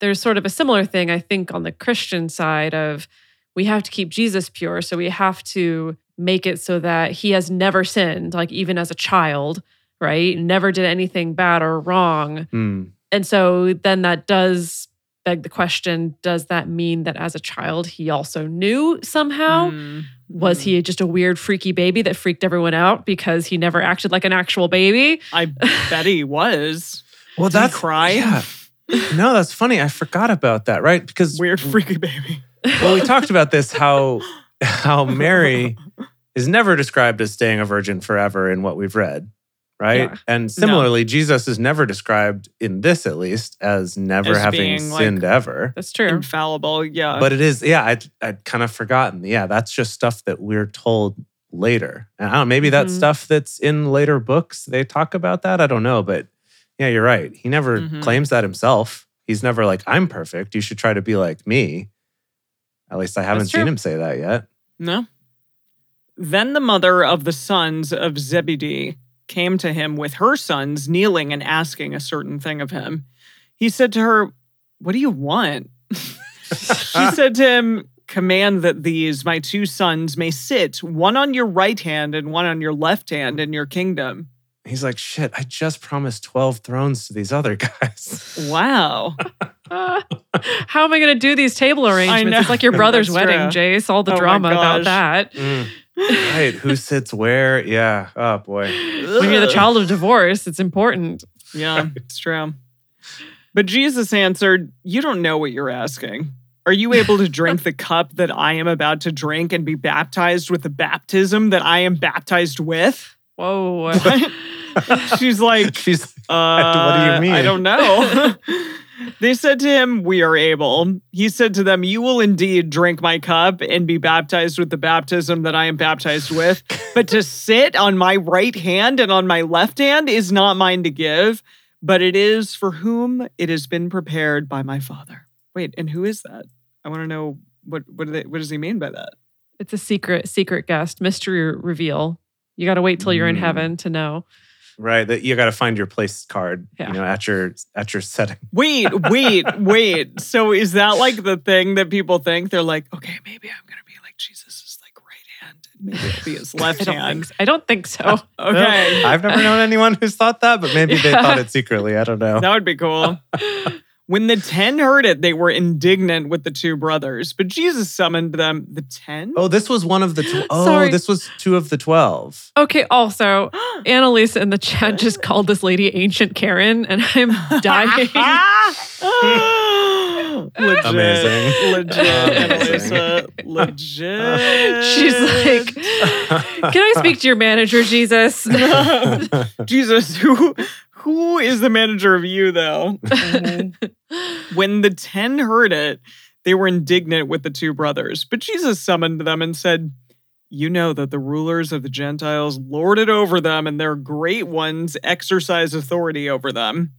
There's sort of a similar thing, I think, on the Christian side of we have to keep Jesus pure, so we have to make it so that he has never sinned, like even as a child, right? Never did anything bad or wrong. Hmm. And so then that does beg the question does that mean that as a child he also knew somehow? Mm, Was mm. he just a weird, freaky baby that freaked everyone out because he never acted like an actual baby? I bet he was. Well, Did he that's cry. Yeah. No, that's funny. I forgot about that, right? Because Weird, freaky baby. well, we talked about this how how Mary is never described as staying a virgin forever in what we've read, right? Yeah. And similarly, Jesus is never described in this at least as never As having being, like, sinned ever. That's true. Infallible. Yeah. But it is, yeah, I'd, I'd kind of forgotten. Yeah, that's just stuff that we're told later. And I don't know, maybe that's Mhm. stuff that's in later books. They talk about that. I don't know. But yeah, you're right. He never Mhm. claims that himself. He's never like, I'm perfect. You should try to be like me. At least I haven't seen him say that yet. No. Then the mother of the sons of Zebedee came to him with her sons kneeling and asking a certain thing of him. He said to her, What do you want? she said to him, Command that these, my two sons, may sit, one on your right hand and one on your left hand in your kingdom. He's like, shit, I just promised 12 thrones to these other guys. Wow. Ah, how am I going to do these table arrangements? It's like your brother's wedding, true. Jase. All the Oh drama about that. Mm, right. Who sits where? Yeah. Oh, boy. When you're the child of divorce, it's important. Yeah, it's true. But Jesus answered, You don't know what you're asking. Are you able to drink the cup that I am about to drink and be baptized with the baptism that I am baptized with? Whoa. She's like, She's uh, What do you mean? I don't know. they said to him, We are able. He said to them, You will indeed drink my cup and be baptized with the baptism that I am baptized with. But to sit on my right hand and on my left hand is not mine to give, but it is for whom it has been prepared by my Father. Wait, and who is that? I want to know what what, do they, what does he mean by that? It's a secret, secret guest, mystery reveal. You got to wait till you're in Mm. heaven to know. Right. That you got to find your place card, Yeah. you know, at your at your setting. Wait, wait, wait. So is that like the thing that people think? They're like, okay, maybe I'm gonna be like Jesus' like right hand, and maybe it'll be his I left think, hand. so. I don't think so. Oh, okay, I've never known anyone who's thought that, but maybe they thought it secretly. I don't know. that would be cool. When the ten heard it, they were indignant with the two brothers, but Jesus summoned them. The ten? Oh, this was one of the. Tw- oh, Sorry. this was two of the twelve. Okay, also, Annalisa in the chat just called this lady Ancient Karen, and I'm dying. legit, Amazing. legit, Amazing. Annalisa, legit. She's like, Can I speak to your manager, Jesus? Jesus, who who is the manager of you though? Mm-hmm. when the ten heard it, they were indignant with the two brothers. But Jesus summoned them and said, You know that the rulers of the Gentiles lord it over them, and their great ones exercise authority over them.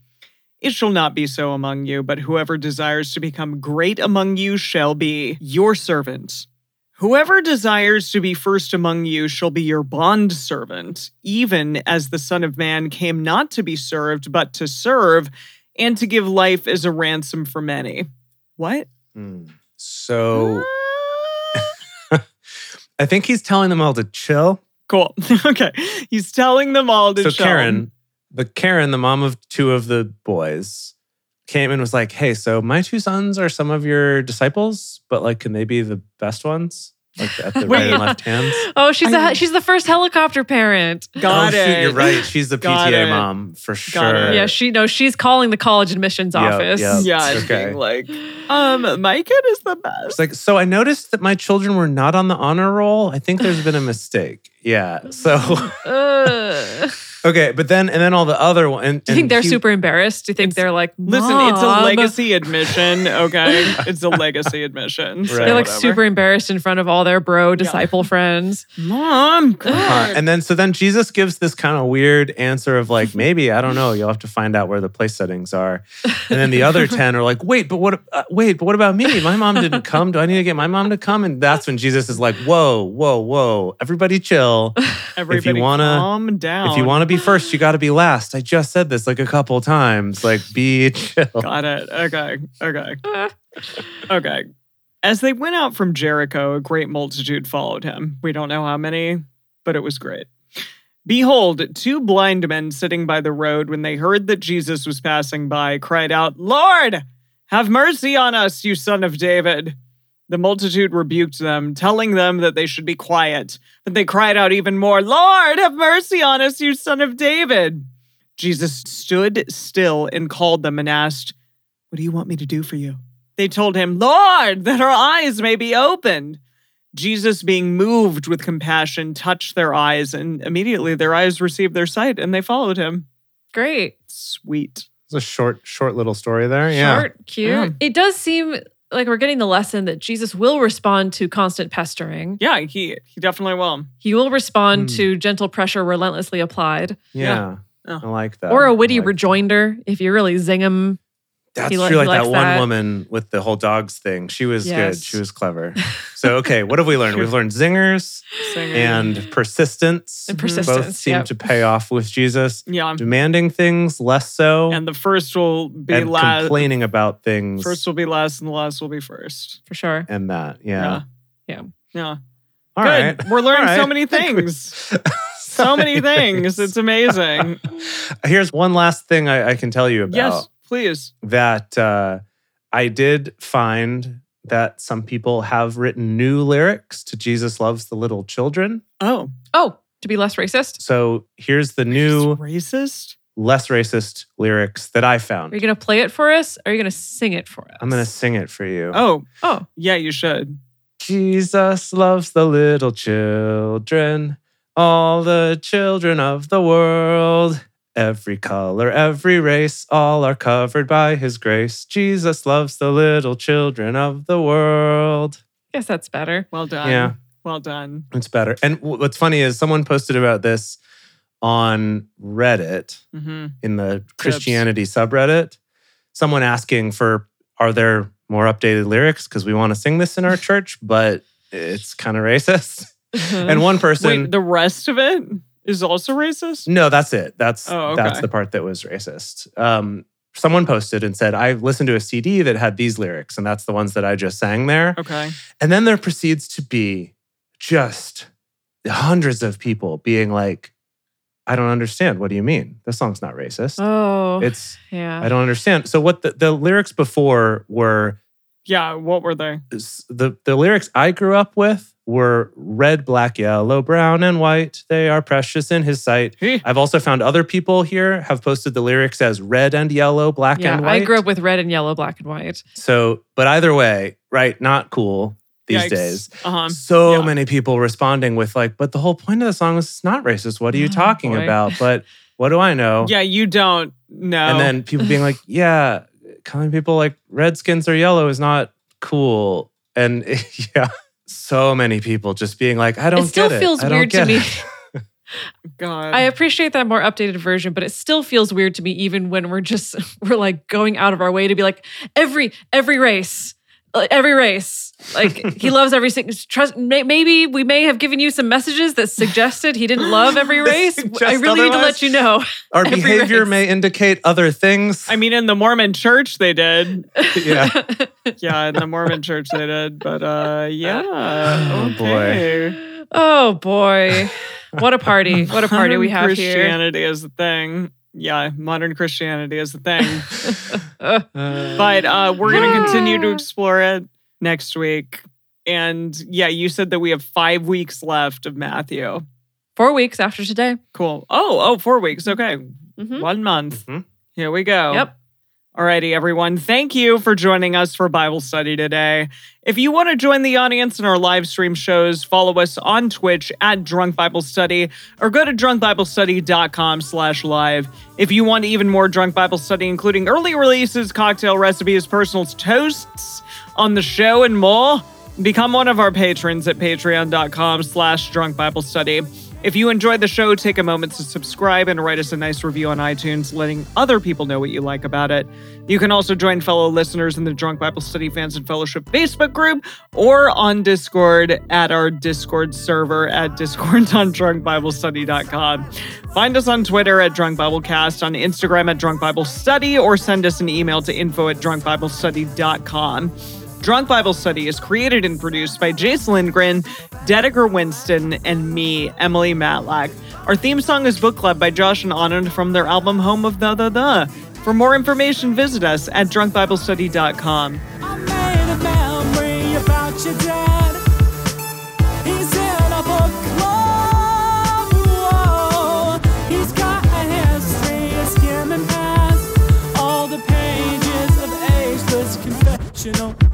It shall not be so among you, but whoever desires to become great among you shall be your servant. Whoever desires to be first among you shall be your bond servant, even as the Son of Man came not to be served, but to serve, and to give life as a ransom for many. What? Hmm. So I think he's telling them all to chill. Cool. okay. He's telling them all to so chill. Karen, the Karen, the mom of two of the boys, came and was like, "Hey, so my two sons are some of your disciples, but like, can they be the best ones?" like at the right and left hands. Oh, she's I- a she's the first helicopter parent. Got oh, it. shoot, you're right. She's the PTA mom for sure. Yeah, she no, she's calling the college admissions Yep, office. yep. Yeah, and Okay. being like, um, my kid is the best. It's like, so I noticed that my children were not on the honor roll. I think there's been a mistake. Yeah. So Ugh. Okay, but then and then all the other one. And, Do you think they're he- super embarrassed? Do you think they're like, Listen, it's a legacy admission, okay? It's a legacy admission. so Right. They're like whatever. super embarrassed in front of all their bro disciple friends. Mom, Uh, God. and then so then Jesus gives this kind of weird answer of like maybe I don't know you'll have to find out where the place settings are, and then the other ten are like wait but what uh, wait but what about me my mom didn't come do I need to get my mom to come and that's when Jesus is like whoa whoa whoa everybody chill Everybody wanna- calm down. if you want to be first you got to be last I just said this like a couple times like be chill Got it. Okay. Okay. Okay. As they went out from Jericho, a great multitude followed him. We don't know how many, but it was great. Behold, two blind men sitting by the road, when they heard that Jesus was passing by, cried out, Lord, have mercy on us, you son of David. The multitude rebuked them, telling them that they should be quiet. But they cried out even more, Lord, have mercy on us, you son of David. Jesus stood still and called them and asked, What do you want me to do for you? They told him, Lord, that our eyes may be opened. Jesus, being moved with compassion, touched their eyes, and immediately their eyes received their sight and they followed him. Great. Sweet. it's a short short little story there yeah Short, cute. Yeah. It does seem like we're getting the lesson that Jesus will respond to constant pestering. Yeah, he he definitely will. He will respond Hmm. to gentle pressure relentlessly applied, yeah, Yeah. I like that or a witty like that. rejoinder if you really zing him. That's He true. he Like that one that. woman with the whole dogs thing. She was good. She was clever. So, okay, what have we learned? We've learned zingers Singing. and persistence. And Mhm. Both seem yep. to pay off with Jesus. yeah, Demanding things, less so. and the first will be and last. complaining about things. First will be last, and the last will be first. for sure. and that. Yeah. Yeah. Yeah. Yeah. All Good. right. We're learning All so many I think we- things. so many things. It's amazing. Here's one last thing I, I can tell you about. Yes, please. that uh, I did find that some people have written new lyrics to Jesus Loves the Little Children. Oh, Oh, to be less racist. So here's the new, racist. less racist lyrics that I found. Are you gonna play it for us? Or are you gonna sing it for us? I'm going to sing it for you. Oh, Oh, yeah, you should. Jesus loves the little children, all the children of the world. Every color, every race, all are covered by his grace. Jesus loves the little children of the world. guess that's better. Well done. Yeah. Well done. It's better. And what's funny is someone posted about this on Reddit hmm in the Christianity subreddit. Someone asking for, are there more updated lyrics? Because we want to sing this in our church, but it's kind of racist. And one person, Wait, the rest of it is also racist? no, that's it. That's Oh, that's the part that was racist. Um, someone posted and said, I listened to a CD that had these lyrics, and that's the ones that I just sang there. Okay. And then there proceeds to be just hundreds of people being like, I don't understand. What do you mean? The song's not racist. Oh, It's, yeah. I don't understand. So, what the, the lyrics before were Yeah, what were they? the, the lyrics I grew up with were red, black, yellow, brown, and white. They are precious in his sight. I've also found other people here have posted the lyrics as red and yellow, black yeah, and white. I grew up with red and yellow, black and white. So, but either way, right? Not cool these Yikes. days. Uh-huh. so yeah. many people responding with like, but the whole point of the song is it's not racist. What are you Oh, talking boy. about? But what do I know? Yeah, you don't know. And then people being like, yeah, calling people like redskins or yellow is not cool. And yeah, so many people just being like, I don't It still get it. feels I don't weird to get me. it." God. I appreciate that more updated version, but it still feels weird to me, even when we're just we're like going out of our way to be like every every race, like, every race. Like he loves every single. Trust. may- Maybe we may have given you some messages that suggested he didn't love every race. I really need to let you know. Our behavior race. may indicate other things. I mean, in the Mormon church, they did. yeah. Yeah, in the Mormon church, they did. But uh, yeah. Oh, boy. oh boy, what a party! What a party we Modern have here. Christianity is the thing. Yeah, modern Christianity is the thing. Uh, but uh, we're going to continue to explore it next week. And yeah, you said that we have five weeks left of Matthew. Four weeks after today. Cool. Oh, oh, four weeks. Okay. Mhm. One month. Mhm. Here we go. Yep. Alrighty, everyone. Thank you for joining us for Bible study today. If you want to join the audience in our live stream shows, follow us on Twitch at Drunk Bible Study or go to drunkbiblestudy.com slash live. If you want even more Drunk Bible Study, including early releases, cocktail recipes, personal toasts on the show, and more, become one of our patrons at patreon.com slash drunk Bible study. If you enjoyed the show, take a moment to subscribe and write us a nice review on iTunes, letting other people know what you like about it. You can also join fellow listeners in the Drunk Bible Study Fans and Fellowship Facebook group or on Discord at our Discord server at discord.drunkbiblestudy.com. Find us on Twitter at Drunk Biblecast, on Instagram at Drunk Bible Study, or send us an email to info at drunkbiblestudy.com. Drunk Bible Study is created and produced by Jase Lindgren, Dedeker Winston, and me, Emily Matlack. Our theme song is Book Club by Josh and Anand from their album Home of The The The. For more information, visit us at drunkbiblestudy.com. You know.